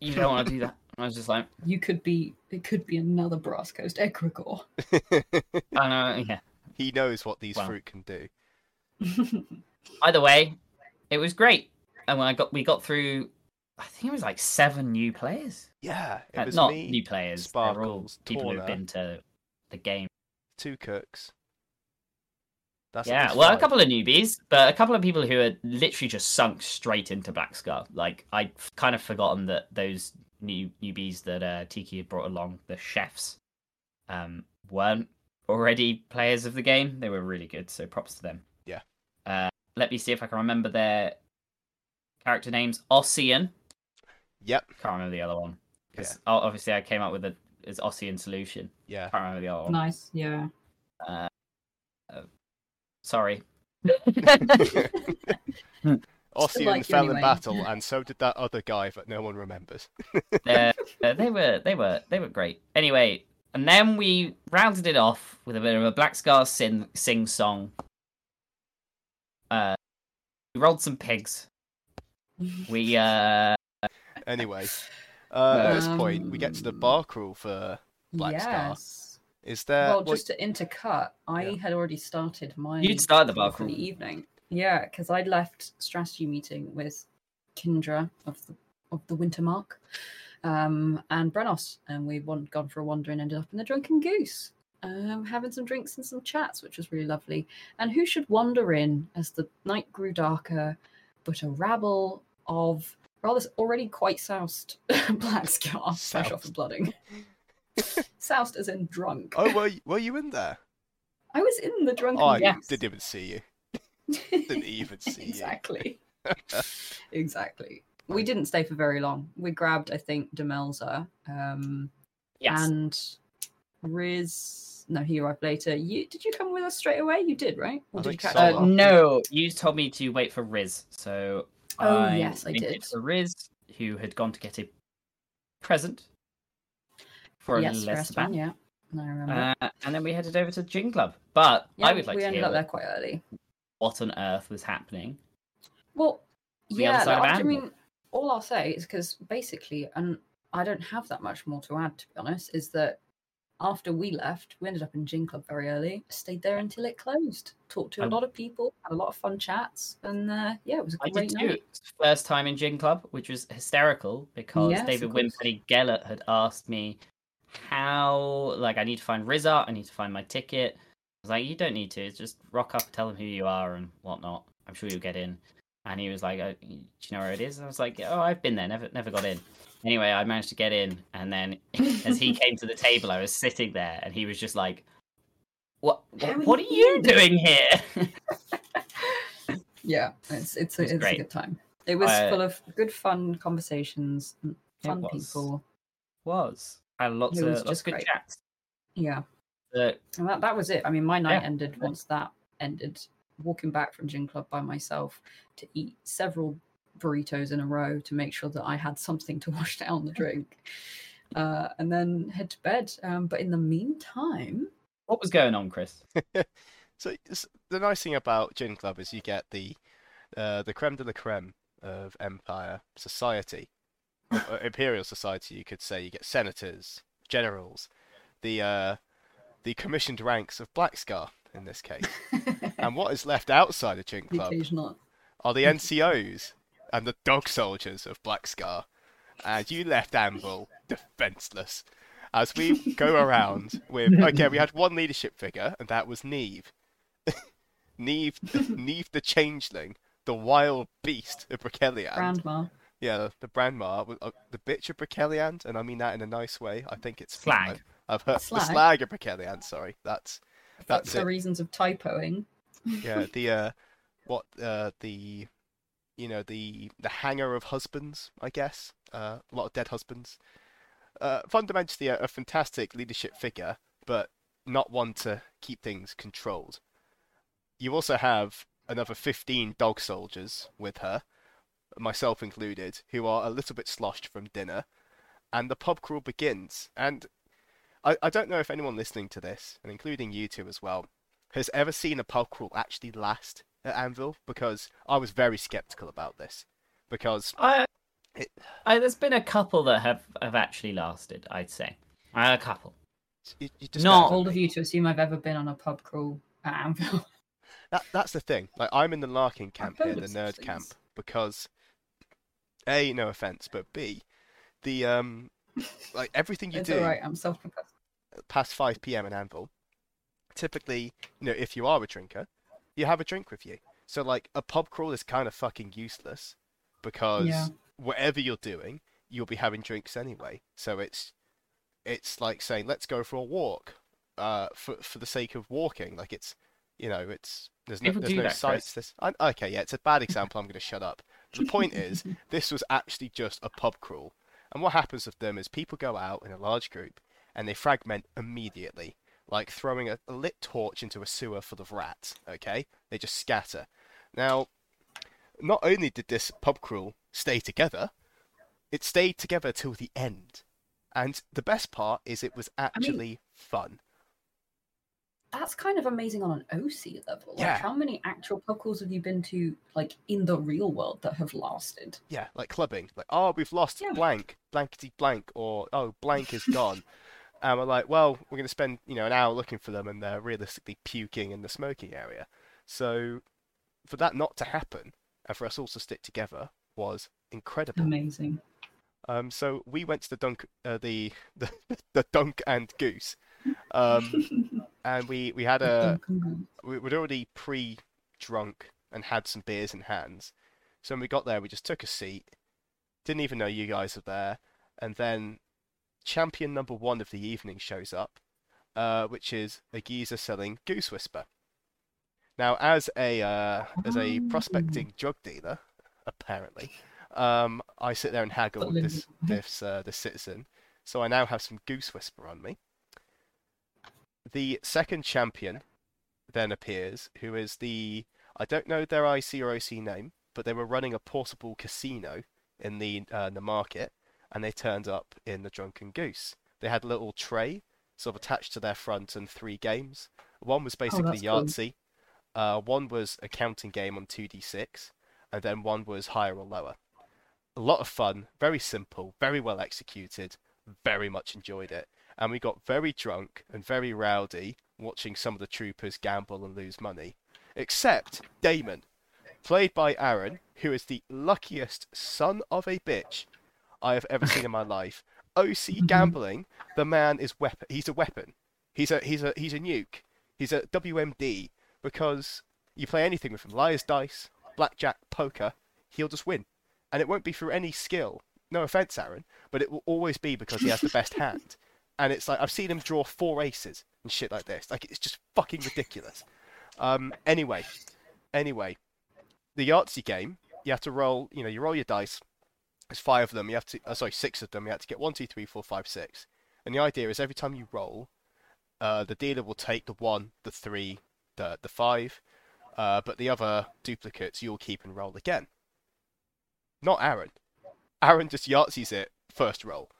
You don't want to do that. And I was just like, You could be. It could be another Brass Coast egregore. I know, yeah. he knows what these Well. fruit can do. Either way, it was great. And when I got, we got through. I think it was like seven new players. Yeah, it Uh, was not me, new players. They're all Sparkles, people who've Torna. been to the game. two cooks. That's at Yeah, least well, a five. couple of newbies, but a couple of people who had literally just sunk straight into Black Scar. Like I'd kind of forgotten that those new newbies that uh, Tiki had brought along, the chefs, um, weren't already players of the game. They were really good, so props to them. Yeah. Uh, let me see if I can remember their character names. Ossian. Yep. Can't remember the other one. 'Cause o- obviously I came up with it as Ossian solution. Yeah. Can't remember the other one. nice. Yeah. Uh, uh, sorry. Ossian like you fell in battle, and so did that other guy that no one remembers. uh, they were they were they were great. Anyway, and then we rounded it off with a bit of a Black Scar sing sing song. Uh, we rolled some pigs. We uh Anyway, uh, at this point, we get to the Um, bar crawl for. Black Scar. yes. Is there? well, what- just to intercut, I Yeah. had already started my. you'd start the bar for crawl. the evening. Yeah, because I'd left strategy meeting with Kindra of the of the Winter Mark, um, and Brenos, and we wan- gone for a wander and ended up in the Drunken Goose, um, having some drinks and some chats, which was really lovely. And who should wander in as the night grew darker, but a rabble of rather already quite soused black scar fresh off the blooding. soused as in drunk. Oh, were you, were you in there? I was in the Drunken Oh, I Goose. didn't even see you. Didn't even see you. exactly. exactly. we didn't stay for very long. We grabbed, I think, Demelza, um, Yes. and Riz. No, he arrived later. You did you come with us straight away? You did, right? Or I did you catch so. Uh, no, you told me to wait for Riz, so Oh, I yes, I waited did. For Riz, who had gone to get a present for yes, a restaurant. Lesban, Yeah, I remember. uh, and then we headed over to the Gin Club. But yeah, I would like we to ended hear up there quite early. What on earth was happening. Well, The other yeah, side of I mean, all I'll say is because basically, and I don't have that much more to add, to be honest, is that after we left, we ended up in Gin Club very early, stayed there until it closed, talked to a lot of people, had a lot of fun chats, and uh, yeah, it was a I great did too. night. The First time in Gin Club, which was hysterical because Yes, David. Wimpenny Gellert had asked me how, like, I need to find Rizza, I need to find my ticket. I was like, you don't need to, just rock up, tell them who you are and whatnot. I'm sure you'll get in. And he was like, oh, do you know where it is? And I was like, oh, I've been there, never, never got in. Anyway, I managed to get in, and then as he came to the table, I was sitting there, and he was just like, "What? What, are what are you doing here?" Yeah, it's it's a, was it's a good time. It was I- full of good fun conversations, and It fun was. people. was had lots It of lots just of good great. chats. Yeah, But and that that was it. I mean, my night Yeah. ended once that ended. Walking back from Gin Club by myself to eat several burritos in a row to make sure that I had something to wash down the drink, uh, and then head to bed. Um, but in the meantime, what was going on, Chris? So it's- the nice thing about Gin Club is you get the uh, the creme de la creme of Empire society, Imperial society. You could say you get senators, generals, the uh, the commissioned ranks of Black Scar in this case. and what is left outside of Gin Club occasional. are the NCOs and the dog soldiers of Black Scar. And you left Anvil defenseless. As we go around with okay, we had one leadership figure, and that was Neve. Neve Neve the Changeling, the wild beast of Broceliande. Grandma. Yeah, the Brandmar, uh, the bitch of Broceliande, and I mean that in a nice way. I think it's Slag. I've heard the Slag? slag of Broceliande, sorry. That's That's for reasons of typoing. yeah the uh what uh the you know the the hanger of husbands i guess uh, a lot of dead husbands uh fundamentally a, a fantastic leadership figure but not one to keep things controlled you also have another 15 dog soldiers with her myself included who are a little bit sloshed from dinner and the pub crawl begins and I, I don't know if anyone listening to this and including you two as well has ever seen a pub crawl actually last at Anvil because I was very skeptical about this because I, It- I there's been a couple that have have actually lasted. I'd say Uh, a couple. you, you Not- don't- of you to assume I've ever been on a pub crawl at Anvil. that that's the thing like I'm in the larking camp heard here the nerd things. camp because a no offense but b the um like everything you it's do alright, I'm self professed. past 5 p.m. in Anvil, typically, you know, if you are a drinker, you have a drink with you. So, like, a pub crawl is kind of fucking useless because Yeah. whatever you're doing, you'll be having drinks anyway. So it's it's like saying, let's go for a walk, uh, for for the sake of walking. Like it's, you know, it's there's no People there's no that, sights. This I, okay, yeah, it's a bad example. I'm going to shut up. The point is, this was actually just a pub crawl. And what happens with them is people go out in a large group and they fragment immediately, like throwing a, a lit torch into a sewer full of rats. Okay, they just scatter. Now, not only did this pub crawl stay together, it stayed together till the end. And the best part is it was actually fun. That's kind of amazing on an OC level. Like, Yeah. how many actual pub crawls have you been to, like, in the real world that have lasted? Yeah, like clubbing. Like, oh, we've lost Yeah. blank, blankety blank, or oh, blank is gone. and we're like, well, we're going to spend, you know, an hour looking for them and they're realistically puking in the smoking area. So for that not to happen and for us all to stick together was incredible. Amazing. Um, so we went to the dunk, uh, the, the the dunk and goose, um, and we we had a we, we'd already pre-drunk and had some beers in hands. So when we got there, we just took a seat, didn't even know you guys were there, and then champion number one of the evening shows up, uh, which is a geezer selling Goose Whisper. Now, as a uh, as a prospecting drug dealer, apparently, um, I sit there and haggle with this this uh, this citizen. So I now have some goose whisper on me. The second champion then appears, who is the I don't know their IC or OC name, but they were running a portable casino in the uh, the market, and they turned up in the Drunken Goose. They had a little tray sort of attached to their front and three games. One was basically that's cool. Yahtzee, uh, one was a counting game on 2d6, and then one was higher or lower. A lot of fun, very simple, very well executed, very much enjoyed it. And we got very drunk and very rowdy watching some of the troopers gamble and lose money. Except Damon, played by Aaron, who is the luckiest son of a bitch I have ever seen in my life. OC mm-hmm. gambling, the man is weapon. He's a weapon. He's a he's a he's a nuke. He's a WMD because you play anything with him, liar's dice, blackjack, poker, he'll just win, and it won't be through any skill. No offense, Aaron, but it will always be because he has the best hand. And it's like I've seen him draw four aces and shit like this. Like it's just fucking ridiculous. Um. Anyway, anyway, the Yahtzee game, you have to roll. You know, you roll your dice. There's five of them. You have to. Uh, sorry, six of them. You have to get one, two, three, four, five, six. And the idea is every time you roll, uh, the dealer will take the one, the three, the the five, uh, but the other duplicates you'll keep and roll again. Not Aaron. Aaron just Yahtzees it first roll,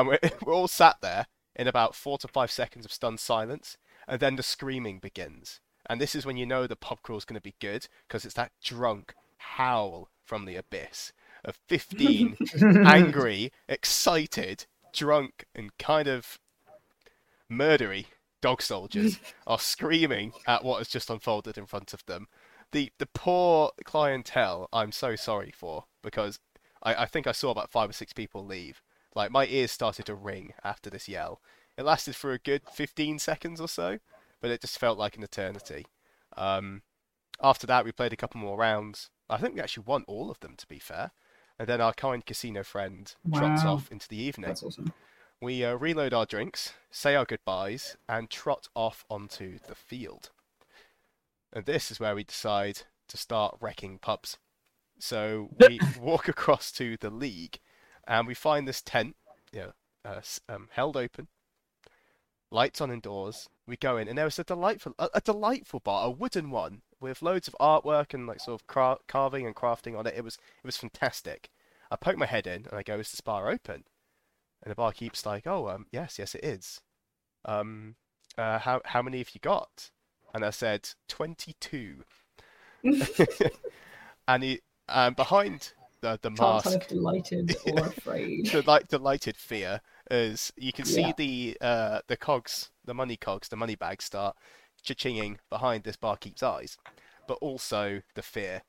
and we're we're all sat there in about four to five seconds of stunned silence, and then the screaming begins. And this is when you know the pub crawl is going to be good because it's that drunk howl from the abyss of 15 angry, excited, drunk, and kind of murdery dog soldiers are screaming at what has just unfolded in front of them. The the poor clientele I'm so sorry for because I, I think I saw about five or six people leave. Like my ears started to ring after this yell. It lasted for a good 15 seconds or so, but it just felt like an eternity. Um, after that, we played a couple more rounds. I think we actually won all of them, to be fair. And then our kind casino friend trots off into the evening. That's awesome. We uh, reload our drinks, say our goodbyes, and trot off onto the field. And this is where we decide to start wrecking pubs. So we walk across to the league, and we find this tent, you know, uh, um, held open, lights on indoors. We go in, and there was a delightful, a, a delightful bar, a wooden one with loads of artwork and like sort of cra- carving and crafting on it. It was, it was fantastic. I poke my head in, and I go, "Is this bar open?" And the bar keeps like, "Oh, um, yes, yes, it is. Um, uh, how how many have you got?" And I said, 22. and he, um, behind the the mask, if delighted or afraid. the like delighted fear is you can see Yeah. the uh the cogs, the money cogs, the money bags start cha-chinging behind this barkeep's eyes, but also the fear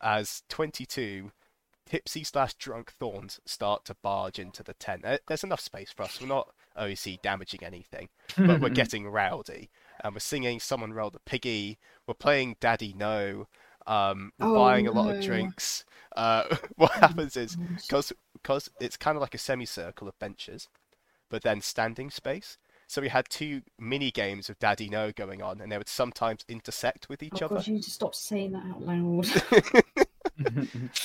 as 22 tipsy slash drunk thorns start to barge into the tent. There- There's enough space for us. We're not OEC damaging anything, but we're getting rowdy and we're singing "Someone Roll the Piggy." We're playing "Daddy No." Um, Oh, buying a lot of drinks. Uh, what happens is because because it's kind of like a semicircle of benches, but then standing space. So we had two mini games of Daddy No going on, and they would sometimes intersect with each Oh other. god, you need to stop saying that out loud.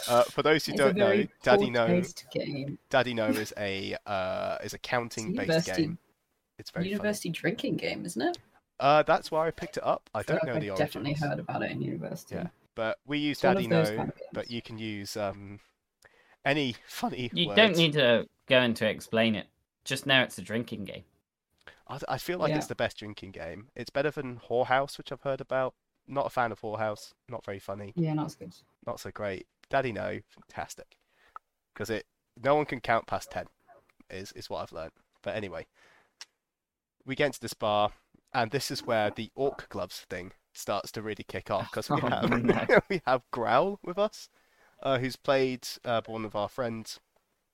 Uh, for those who it's don't know, Daddy No, game. Daddy No is a uh, is a counting based game. It's very University drinking game, isn't it? Uh, that's why I picked it up. I don't know I've the origins. definitely heard about it in university. Yeah. But we use It's one Daddy No, those kind of but you can use um, any funny You words. don't need to go into explain it. Just know it's a drinking game. I, I feel like it's the best drinking game. It's better than Whorehouse, which I've heard about. Not a fan of Whorehouse. Not very funny. Yeah, not as good. Not so great. Daddy No, fantastic. Because it, no one can count past ten. Is is what I've learned. But anyway, we get into this bar, and this is where the orc gloves thing starts to really kick off. Because we Oh, have no. we have Growl with us, uh, who's played uh, by one of our friends,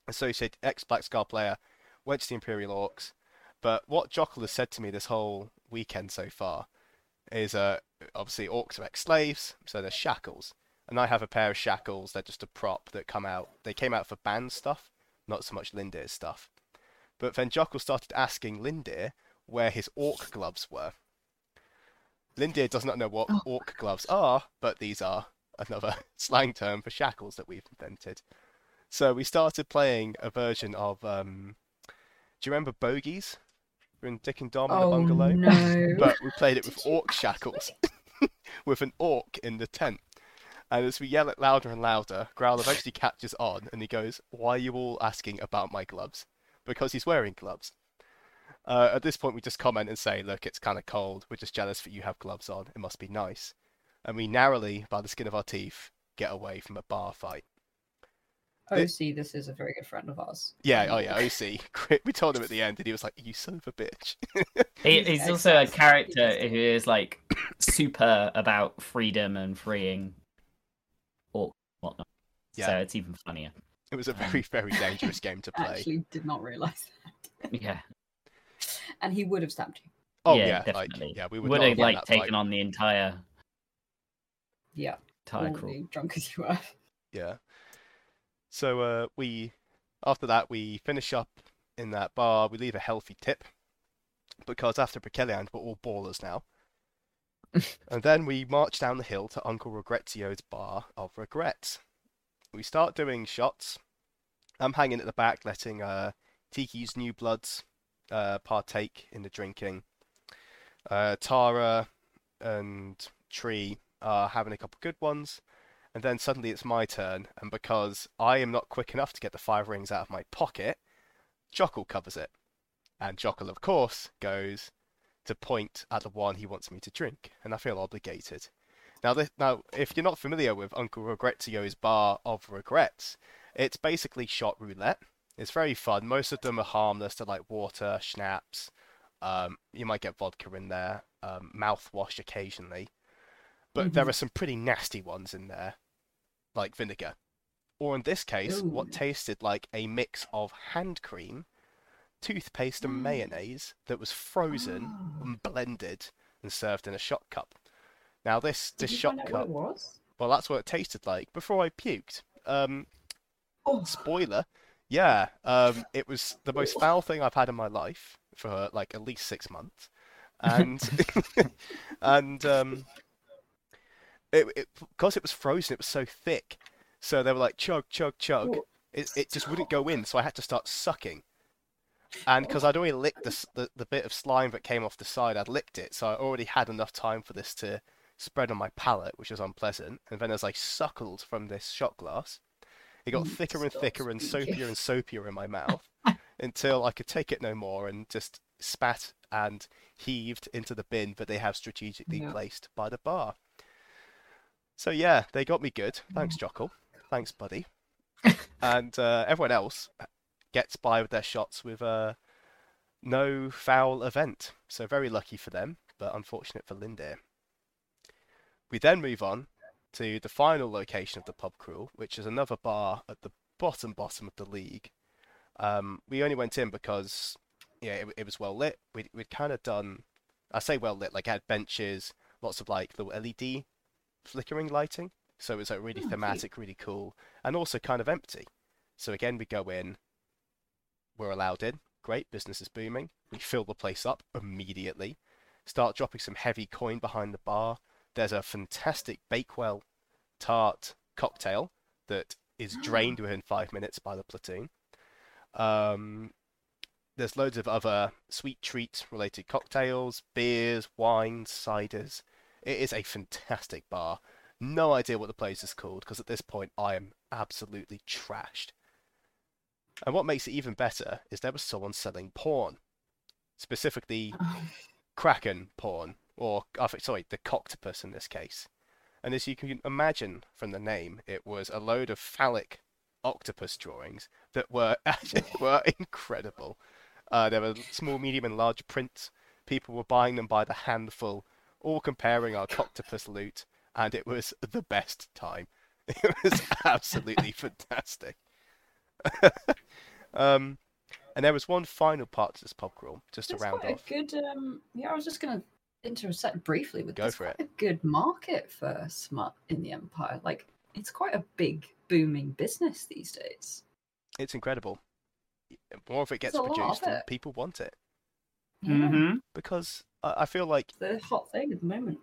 associate ex Black Scar player, went to the Imperial Orcs. But what Jockle has said to me this whole weekend so far is uh, obviously orcs are ex-slaves, so they're shackles. And I have a pair of shackles, they're just a prop that come out. They came out for band stuff, not so much Lindir's stuff. But then Jockle started asking Lindir where his orc gloves were. Lindir does not know what Oh. orc gloves are, but these are another slang term for shackles that we've invented. So we started playing a version of um, do you remember Bogies? We're in Dick and Dom in the Oh bungalow. no! But we played it with orc shackles, with an orc in the tent. And as we yell it louder and louder, Growl eventually catches on and he goes, Why are you all asking about my gloves? Because he's wearing gloves. Uh, at this point, we just comment and say, Look, it's kind of cold. We're just jealous that you have gloves on. It must be nice. And we narrowly, by the skin of our teeth, get away from a bar fight. Oh, see, this is a very good friend of ours. Yeah, oh yeah, OC. We told him at the end and he was like, You son of a bitch. He, He's he's also a character who is like super about freedom and freeing or whatnot. Yeah. So it's even funnier. It was a very, very dangerous game to play. Actually, did not realize that. Yeah. And he would have stabbed you. Oh yeah, yeah, like definitely. yeah, we would, would have like that fight. taken on the entire Yeah, entire crew. drunk as you were. Yeah. So uh, we, after that, we finish up in that bar. We leave a healthy tip because after Broceliande, we're all ballers now. and then we march down the hill to Uncle Regretio's bar of regrets. We start doing shots. I'm hanging at the back, letting uh, Tiki's new bloods uh, partake in the drinking. Uh, Tara and Tree are having a couple good ones. And then suddenly it's my turn, and because I am not quick enough to get the five rings out of my pocket, Jockle covers it. And Jockle, of course, goes to point at the one he wants me to drink, and I feel obligated. Now, this, now, if you're not familiar with Uncle Regretio's bar of regrets, it's basically shot roulette. It's very fun. Most of them are harmless. They're like water, schnapps. Um, you might get vodka in there, um, mouthwash occasionally. But there Mhm. are some pretty nasty ones in there, like vinegar. Or in this case, what tasted like a mix of hand cream, toothpaste, and Mm. mayonnaise that was frozen Oh. and blended and served in a shot cup. Now this Did this shot cup, what it was? well, that's what it tasted like before I puked. Um, Oh, spoiler, yeah, um, it was the most foul thing I've had in my life for like at least six months, and and um, it, it because it was frozen, it was so thick, so they were like chug chug chug. Oh, It it just wouldn't go in, so I had to start sucking. And because I'd already licked the, the the bit of slime that came off the side, I'd licked it, so I already had enough time for this to spread on my palate, which was unpleasant. And then as I suckled from this shot glass, it got Mm, thicker and stop thicker and speaking. soapier and soapier in my mouth until I could take it no more and just spat and heaved into the bin that they have strategically Yeah. placed by the bar. So yeah, they got me good. Thanks, Jockle. Thanks, buddy. and uh, everyone else gets by with their shots with uh, no foul event. So very lucky for them, but unfortunate for Lindir. We then move on to the final location of the pub crawl, which is another bar at the bottom bottom of the league. Um, we only went in because yeah, it, it was well lit. We'd, we'd kind of done, I say well lit, like it had benches, lots of like little LED flickering lighting. So it was like really Oh, cute. thematic, really cool, and also kind of empty. So again, we go in, we're allowed in. Great, business is booming. We fill the place up immediately. Start dropping some heavy coin behind the bar. There's a fantastic Bakewell tart cocktail that is drained within five minutes by the platoon. Um, there's loads of other sweet treats related cocktails, beers, wines, ciders. It is a fantastic bar. No idea what the place is called because at this point I am absolutely trashed. And what makes it even better is there was someone selling porn, specifically kraken porn, or I think- sorry, the coctopus in this case. And as you can imagine from the name, it was a load of phallic octopus drawings that were were incredible. Uh, there were small, medium, and large prints. People were buying them by the handful, all comparing our octopus loot, and it was the best time. It was absolutely fantastic. um, and there was one final part to this pub crawl, just to It's round quite off. a good. Um, yeah, I was just gonna intersect briefly with Go this. for quite it. A good market for smut in the empire. Like it's quite a big booming business these days. It's incredible. More of it gets There's a lot of produced, and people want it Yeah, Mm-hmm. because I, I feel like, the hot thing at the moment.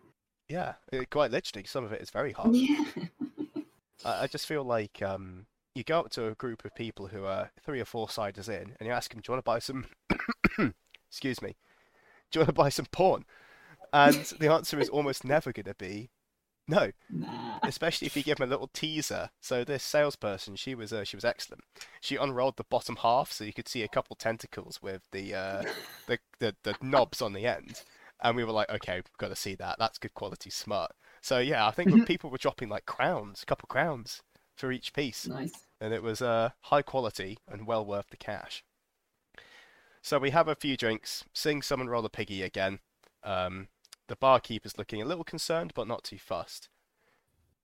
yeah, it, quite literally, some of it is very hot. Yeah. I, I just feel like um, you go up to a group of people who are three or four siders in, and you ask them, "Do you want to buy some?" excuse me. Do you want to buy some porn? And the answer is almost never going to be no, Nah. especially if you give them a little teaser. So this salesperson, she was uh, she was excellent. She unrolled the bottom half so you could see a couple tentacles with the uh, the, the the knobs on the end, and we were like, okay, we've got to see that. That's good quality, smart. So yeah, I think people were dropping like crowns, a couple crowns for each piece, Nice. and it was uh, high quality and well worth the cash. So we have a few drinks, sing Summon Roller Piggy again. Um, the barkeeper's looking a little concerned, but not too fussed.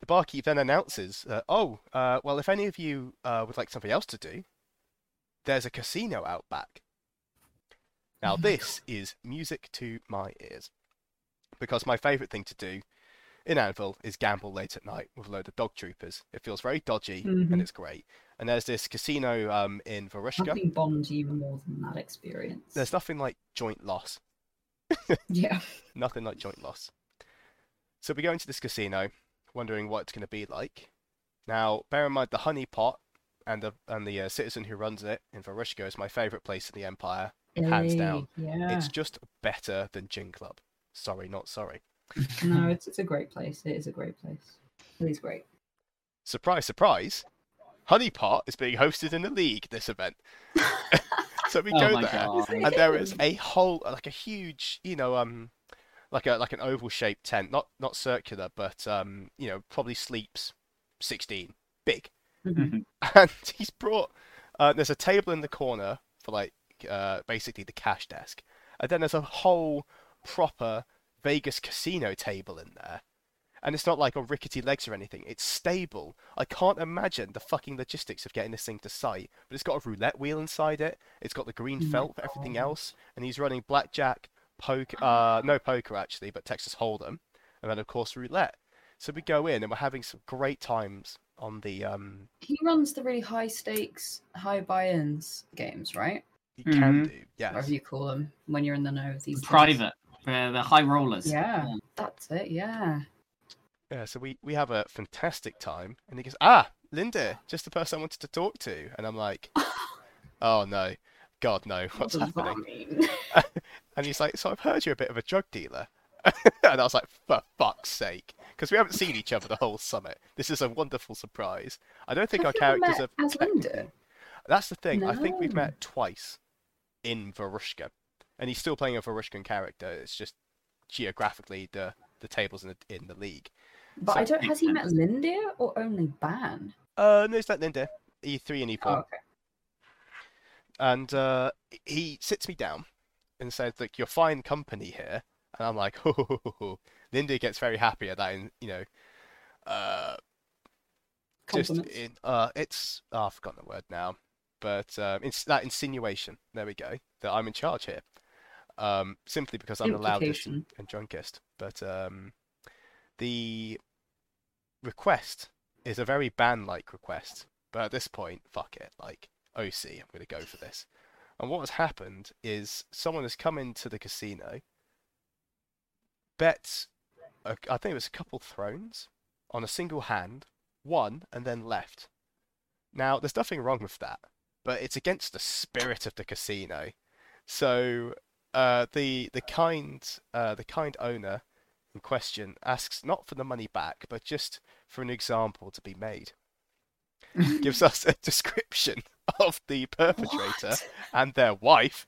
The barkeep then announces, uh, "Oh, uh, well, if any of you uh, would like something else to do, there's a casino out back." Now, this is music to my ears, because my favourite thing to do in Anvil is gamble late at night with a load of dog troopers. It feels very dodgy Mhm. and it's great. And there's this casino um, in Varushka. Nothing bonds you more than that experience. There's nothing like joint loss. Yeah. Nothing like joint loss. So we go into this casino, wondering what it's going to be like. Now, bear in mind the honey pot and the and the uh, citizen who runs it in Varushka is my favourite place in the Empire. Hands down. Yeah. It's just better than Gin Club. Sorry, not sorry. No, it's it's a great place. It is a great place. It is great. Surprise, surprise! Honey Pot is being hosted in the league this event. so we Oh go there. god. and there is a whole like a huge you know um like a like an oval shaped tent not not circular but um you know probably sleeps 16 big Mhm. and he's brought uh, there's a table in the corner for like uh basically the cash desk and then there's a whole proper Vegas casino table in there and it's not like on rickety legs or anything. It's stable. I can't imagine the fucking logistics of getting this thing to site. But it's got a roulette wheel inside it. It's got the green Oh felt for everything else. And he's running blackjack, poker, uh, no poker actually, but Texas Hold'em, and then of course roulette. So we go in and we're having some great times on the um. He runs the really high stakes, high buy-ins games, right? You can Mhm. do yes. Whatever you call them when you're in the know of these. things. Private. The, the high rollers. Yeah, that's it. Yeah. Yeah, so we, we have a fantastic time, and he goes, "Ah, Lindir, just the person I wanted to talk to," and I'm like, "Oh no, God no, what's that happening?" And he's like, "So I've heard you're a bit of a drug dealer," and I was like, "For fuck's sake," because we haven't seen each other the whole summit. This is a wonderful surprise. I don't think Have our characters have. as Lindir? That's the thing. I think we've met twice in Varushka, and he's still playing a Varushkan character. It's just geographically the the tables in the in the league. But So- I don't. Has he met Lindir or only Ban? Uh, no, it's not Lindir. E3 and E4. Oh, okay. and uh, he sits me down and says, "Look, you're fine company here." And I'm like, "Ho, ho, ho, ho, ho." Lindir gets very happy at that, in, you know, uh, just in, uh, it's oh, I've forgotten the word now, but um, it's that insinuation. There we go. That I'm in charge here, um, simply because I'm the loudest and drunkest. But um, the request is a very ban-like request. But at this point, fuck it. Like OC, I'm going to go for this. And what has happened is someone has come into the casino, bet, a, I think it was a couple thrones on a single hand, won, and then left. Now, there's nothing wrong with that, but it's against the spirit of the casino. So, uh, the the kind uh, the kind owner in question asks not for the money back, but just for an example to be made. Gives us a description of the perpetrator What? and their wife,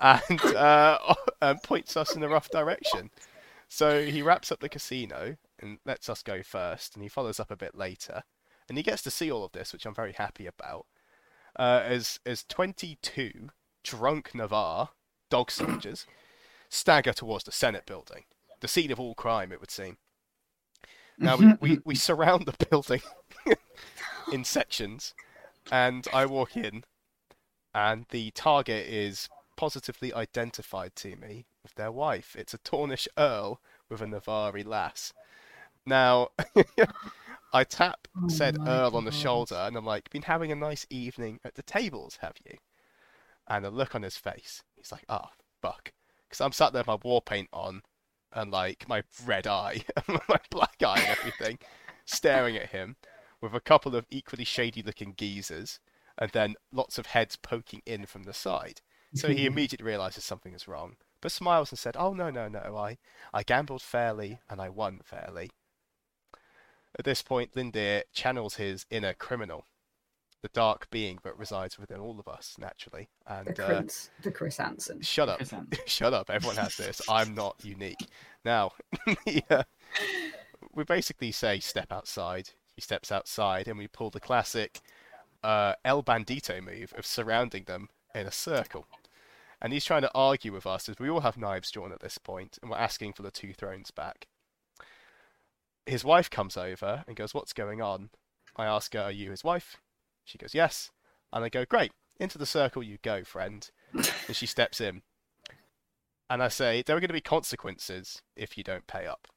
and uh, and points us in the rough direction. So he wraps up the casino and lets us go first, and he follows up a bit later, and he gets to see all of this, which I'm very happy about. Uh, as as 22 drunk Navarr dog soldiers stagger towards the Senate building, the scene of all crime, it would seem. Now we, we, we surround the building in sections, and I walk in, and the target is positively identified to me with their wife. It's a Tornish earl with a Navari lass. Now, I tap Oh said earl on the God. shoulder, and I'm like, "Been having a nice evening at the tables, have you?" And the look on his face, he's like, "Oh fuck," because I'm sat there with my war paint on, and like my red eye, my black eye, and everything, staring at him with a couple of equally shady looking geezers, and then lots of heads poking in from the side. So he immediately realizes something is wrong, but smiles and said, "Oh no, no, no! I, I gambled fairly and I won fairly." At this point, Lindir channels his inner criminal, the dark being that resides within all of us, naturally. And The uh, the Chris Hansen. shut up, Percent. shut up! Everyone has this. I'm not unique. Now, yeah, we basically say step outside. He steps outside, and we pull the classic uh, El Bandito move of surrounding them in a circle. And he's trying to argue with us as we all have knives drawn at this point, and we're asking for the two thrones back. His wife comes over and goes, What's going on? I ask her, Are you his wife? She goes, Yes. And I go, Great, into the circle you go, friend. and she steps in. And I say, There are going to be consequences if you don't pay up.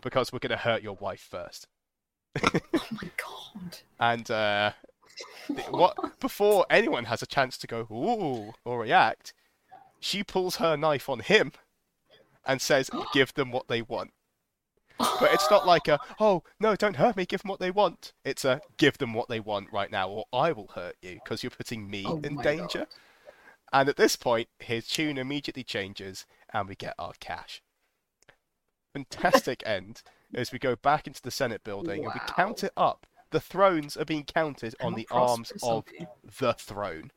Because we're going to hurt your wife first. Oh my god. And uh, th- what before anyone has a chance to go ooh or react, she pulls her knife on him and says, "Give them what they want." But it's not like a "Oh no, don't hurt me. Give them what they want." It's a "Give them what they want right now, or I will hurt you because you're putting me Oh in danger." God. And at this point, his tune immediately changes, and we get our cash. Fantastic end as we go back into the Senate building and we count it up. The thrones are being counted on the arms of the throne.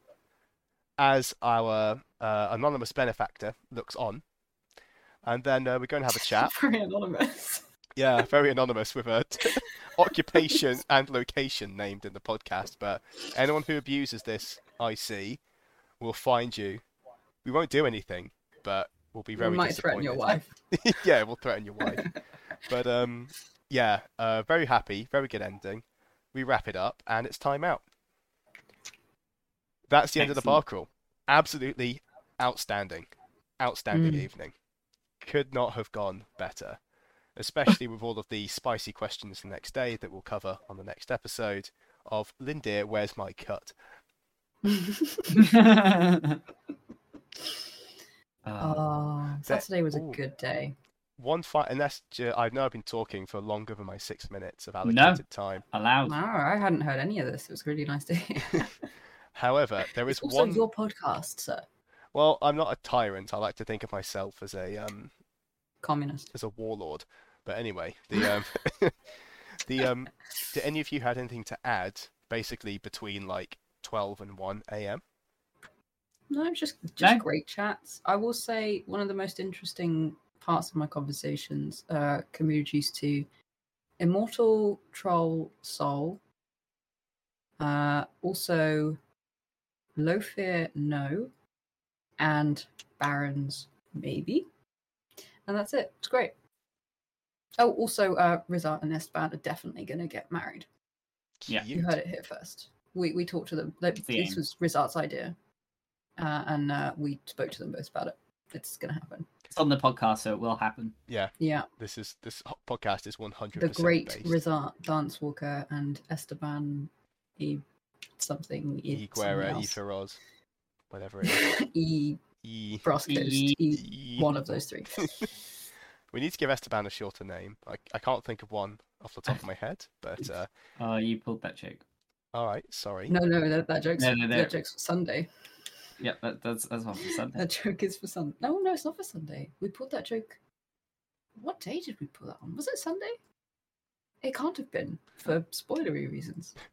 As our uh, anonymous benefactor looks on, and then uh, we're going to have a chat. Very anonymous. Yeah, very anonymous with a t- occupation and location named in the podcast. But anyone who abuses this IC will find you. We won't do anything, but we'll be very we might threaten your wife. yeah, we'll threaten your wife. but um, yeah, uh, very happy, very good ending. We wrap it up, and it's time out. That's the end of the bar crawl. Absolutely outstanding, outstanding Mm. evening. Could not have gone better, especially with all of the spicy questions the next day that we'll cover on the next episode of Lindir, where's my cut? Uh, oh, Saturday was a ooh. good day. One fight, and that's ju- I know I've been talking for longer than my six minutes of No. allocated time. allowed. No, I hadn't heard any of this. It was really nice to hear. However, there is it's also one. your podcast, sir. Well, I'm not a tyrant. I like to think of myself as a um Communist. as a warlord. But anyway, the um the um did any of you had anything to add basically between like 12 and 1 a.m. No, just just No. great chats. I will say one of the most interesting parts of my conversations uh can be reduced to Immortal Troll Soul. Uh also Low Fear No and Barons Maybe. And that's it. It's great. Oh, also uh Rizart and Esteban are definitely gonna get married. Yeah. You heard it here first. We we talked to them. Like, the This aim. was Rizart's idea, uh, and uh, we spoke to them both about it. It's gonna happen. It's on the podcast, so it will happen. Yeah, Yeah, this is this podcast is 100% the great based. Rizart Dance Walker and Esteban E something E Iguera, something E else. Feroz, whatever it is. E E. Brass Coast. E- E, E. one of those three. we need to give Esteban a shorter name. I, I can't think of one off the top of my head, but uh, Oh, you pulled that joke. all right, sorry. No, no, that, that joke's No, no, no. that joke's for Sunday. Yeah, that, that's that's one for Sunday. That joke is for Sunday. No, no, it's not for Sunday. We pulled that joke. What day did we pull that on? Was it Sunday? It can't have been for spoilery reasons.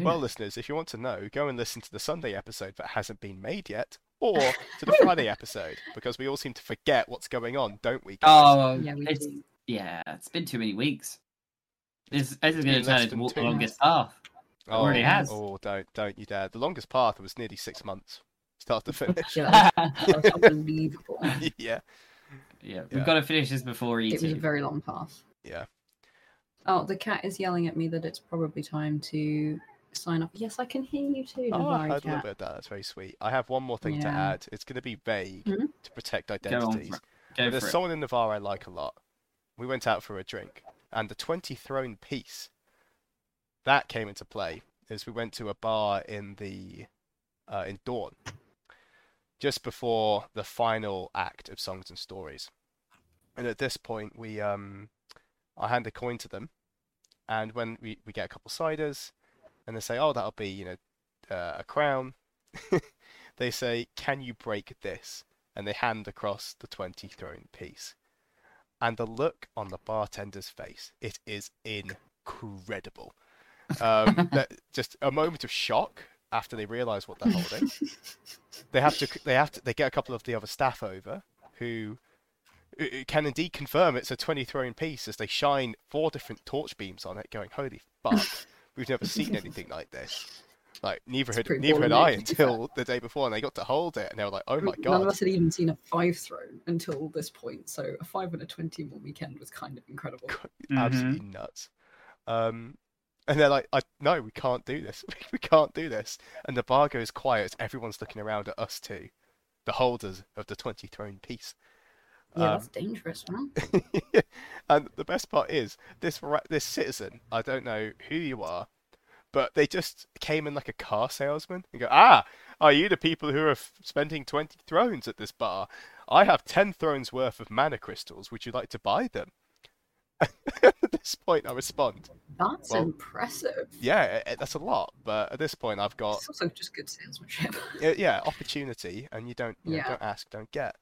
Well, listeners, if you want to know, go and listen to the Sunday episode that hasn't been made yet, or to the Friday episode, because we all seem to forget what's going on, don't we? Guys? oh, Yeah, we it's do. yeah, it's been too many weeks. This, this is going to turn into than the longest path. oh, already has. Oh, don't, don't you dare! The longest path was nearly six months, start to finish. Yeah, that was, that was unbelievable. yeah, Yeah, Yeah. we've got to finish this before E It was a E2. very long path. yeah. Oh, the cat is yelling at me that it's probably time to sign up. Yes, I can hear you too, Oh, I Navari heard a little bit of that. That's very sweet. I have one more thing to add. It's going to be vague Mhm. to protect identities. for Go there's someone in Navarr I like a lot. We went out for a drink, and the 20 throne piece that came into play as we went to a bar in the uh, in Dawn, just before the final act of Songs and Stories. And at this point, we um, I hand a coin to them, And when we, we get a couple ciders, and they say, "Oh, that'll be you know uh, a crown," they say, "Can you break this?" And they hand across the twenty throne piece. And the look on the bartender's face, it is incredible. Um, that- just a moment of shock after they realise what they're holding. they have to they have to they get a couple of the other staff over who who can indeed confirm it's a 20 throne piece as they shine four different torch beams on it going holy fuck we've never seen anything like this like neither It's had neither had I to be fair. until the day before and they got to hold it and they were like oh my god!" None of god us had even seen a five throne until this point, so a five and a twenty in one weekend was kind of incredible. absolutely nuts um and they're like I, no we can't do this we can't do this and the bar goes quiet everyone's looking around at us too, the holders of the 20 throne piece Yeah, Um, that's dangerous, man. and the best part is this ra- this citizen. I don't know who you are, but they just came in like a car salesman and go, "Ah, are you the people who are f- spending twenty thrones at this bar? I have ten thrones worth of mana crystals. Would you like to buy them?" at this point, I respond, That's Well- impressive. "Yeah, eh, that's a lot." But at this point, I've got It's also just good salesmanship. yeah, yeah, opportunity, and you don't, you know, don't ask, don't get.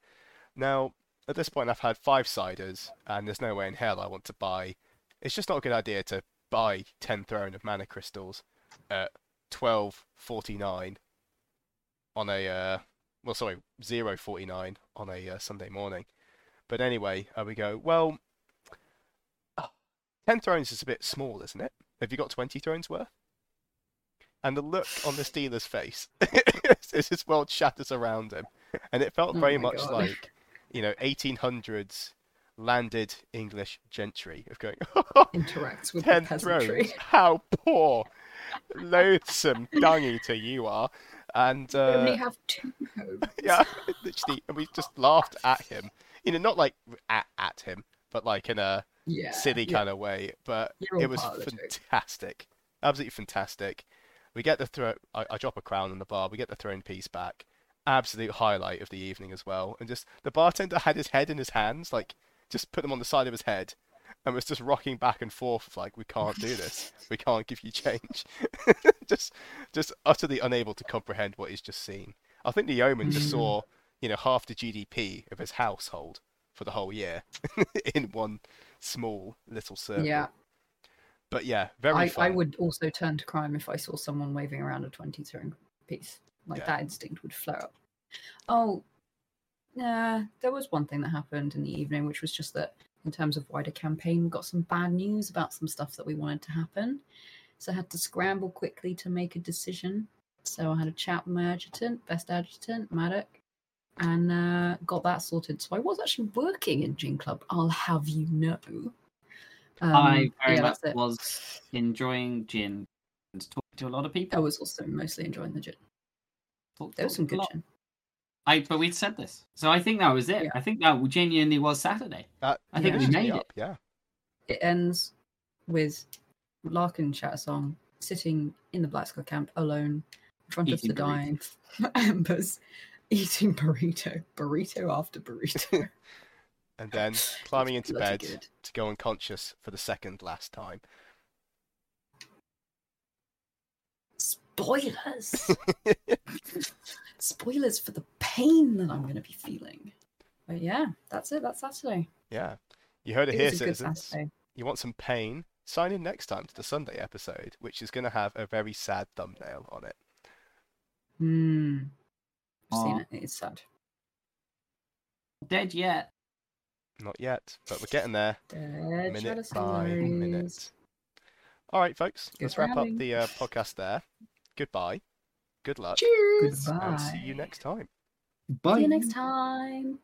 Now, at this point, I've had five ciders, and there's no way in hell I want to buy. It's just not a good idea to buy ten throne of mana crystals at twelve forty nine on a uh, well, sorry, zero forty nine on a uh, Sunday morning. But anyway, uh, we go. Well, ah, ten thrones is a bit small, isn't it? Have you got twenty thrones worth? And the look on this dealer's face as his world shatters around him. And it felt Oh very my much God. like, you know, 1800s landed English gentry of going, Interacts with ten the peasantry. thrones, how poor, loathsome dung eater you are. And We only uh, have two homes. yeah, literally, and we just laughed at him. You know, not like at, at him, but like in a Yeah. silly yeah. kind of way. But it was part of the joke. fantastic, absolutely fantastic. We get the throw. I, I drop a crown on the bar. We get the throne piece back. Absolute highlight of the evening as well. And just the bartender had his head in his hands, like just put them on the side of his head, and was just rocking back and forth like, "We can't do this. We can't give you change." just, just utterly unable to comprehend what he's just seen. I think the yeoman just Mm. saw, you know, half the GDP of his household for the whole year in one small little circle. Yeah. But yeah, very I. I would also turn to crime if I saw someone waving around a 20 throwing piece. Like Yeah. that instinct would flare up. Oh, yeah. There was one thing that happened in the evening, which was just that in terms of wider campaign, we got some bad news about some stuff that we wanted to happen. So I had to scramble quickly to make a decision. So I had a chat with my adjutant, best adjutant, Maddock, and uh, got that sorted. So I was actually working in Gin Club, I'll have you know. Um, I very yeah, much was enjoying gin and talking to a lot of people. I was also mostly enjoying the gin. Talked- There was talked some good lot. I but we'd said this, so I think that was it. Yeah. I think that genuinely was Saturday. That I think we finishes me made up, Yeah. It ends with Larkin Shattersong sitting in the Black Scar camp alone in front Eating of the dying embers, eating burrito, burrito after burrito. And then climbing into bed good. to go unconscious for the second last time. Spoilers! Spoilers for the pain that I'm going to be feeling. But yeah, that's it. That's Saturday. yeah. You heard it, It here, was a good citizens. You want some pain? Sign in next time to the Sunday episode, which is going to have a very sad thumbnail on it. Hmm. Seen it. It's sad. Dead yet? Not yet, but we're getting there. Dead minute by Stories. minute. All right, folks, Good let's wrap up the uh, podcast there. Goodbye. Good luck. Cheers. And see you next time. Bye. See you next time.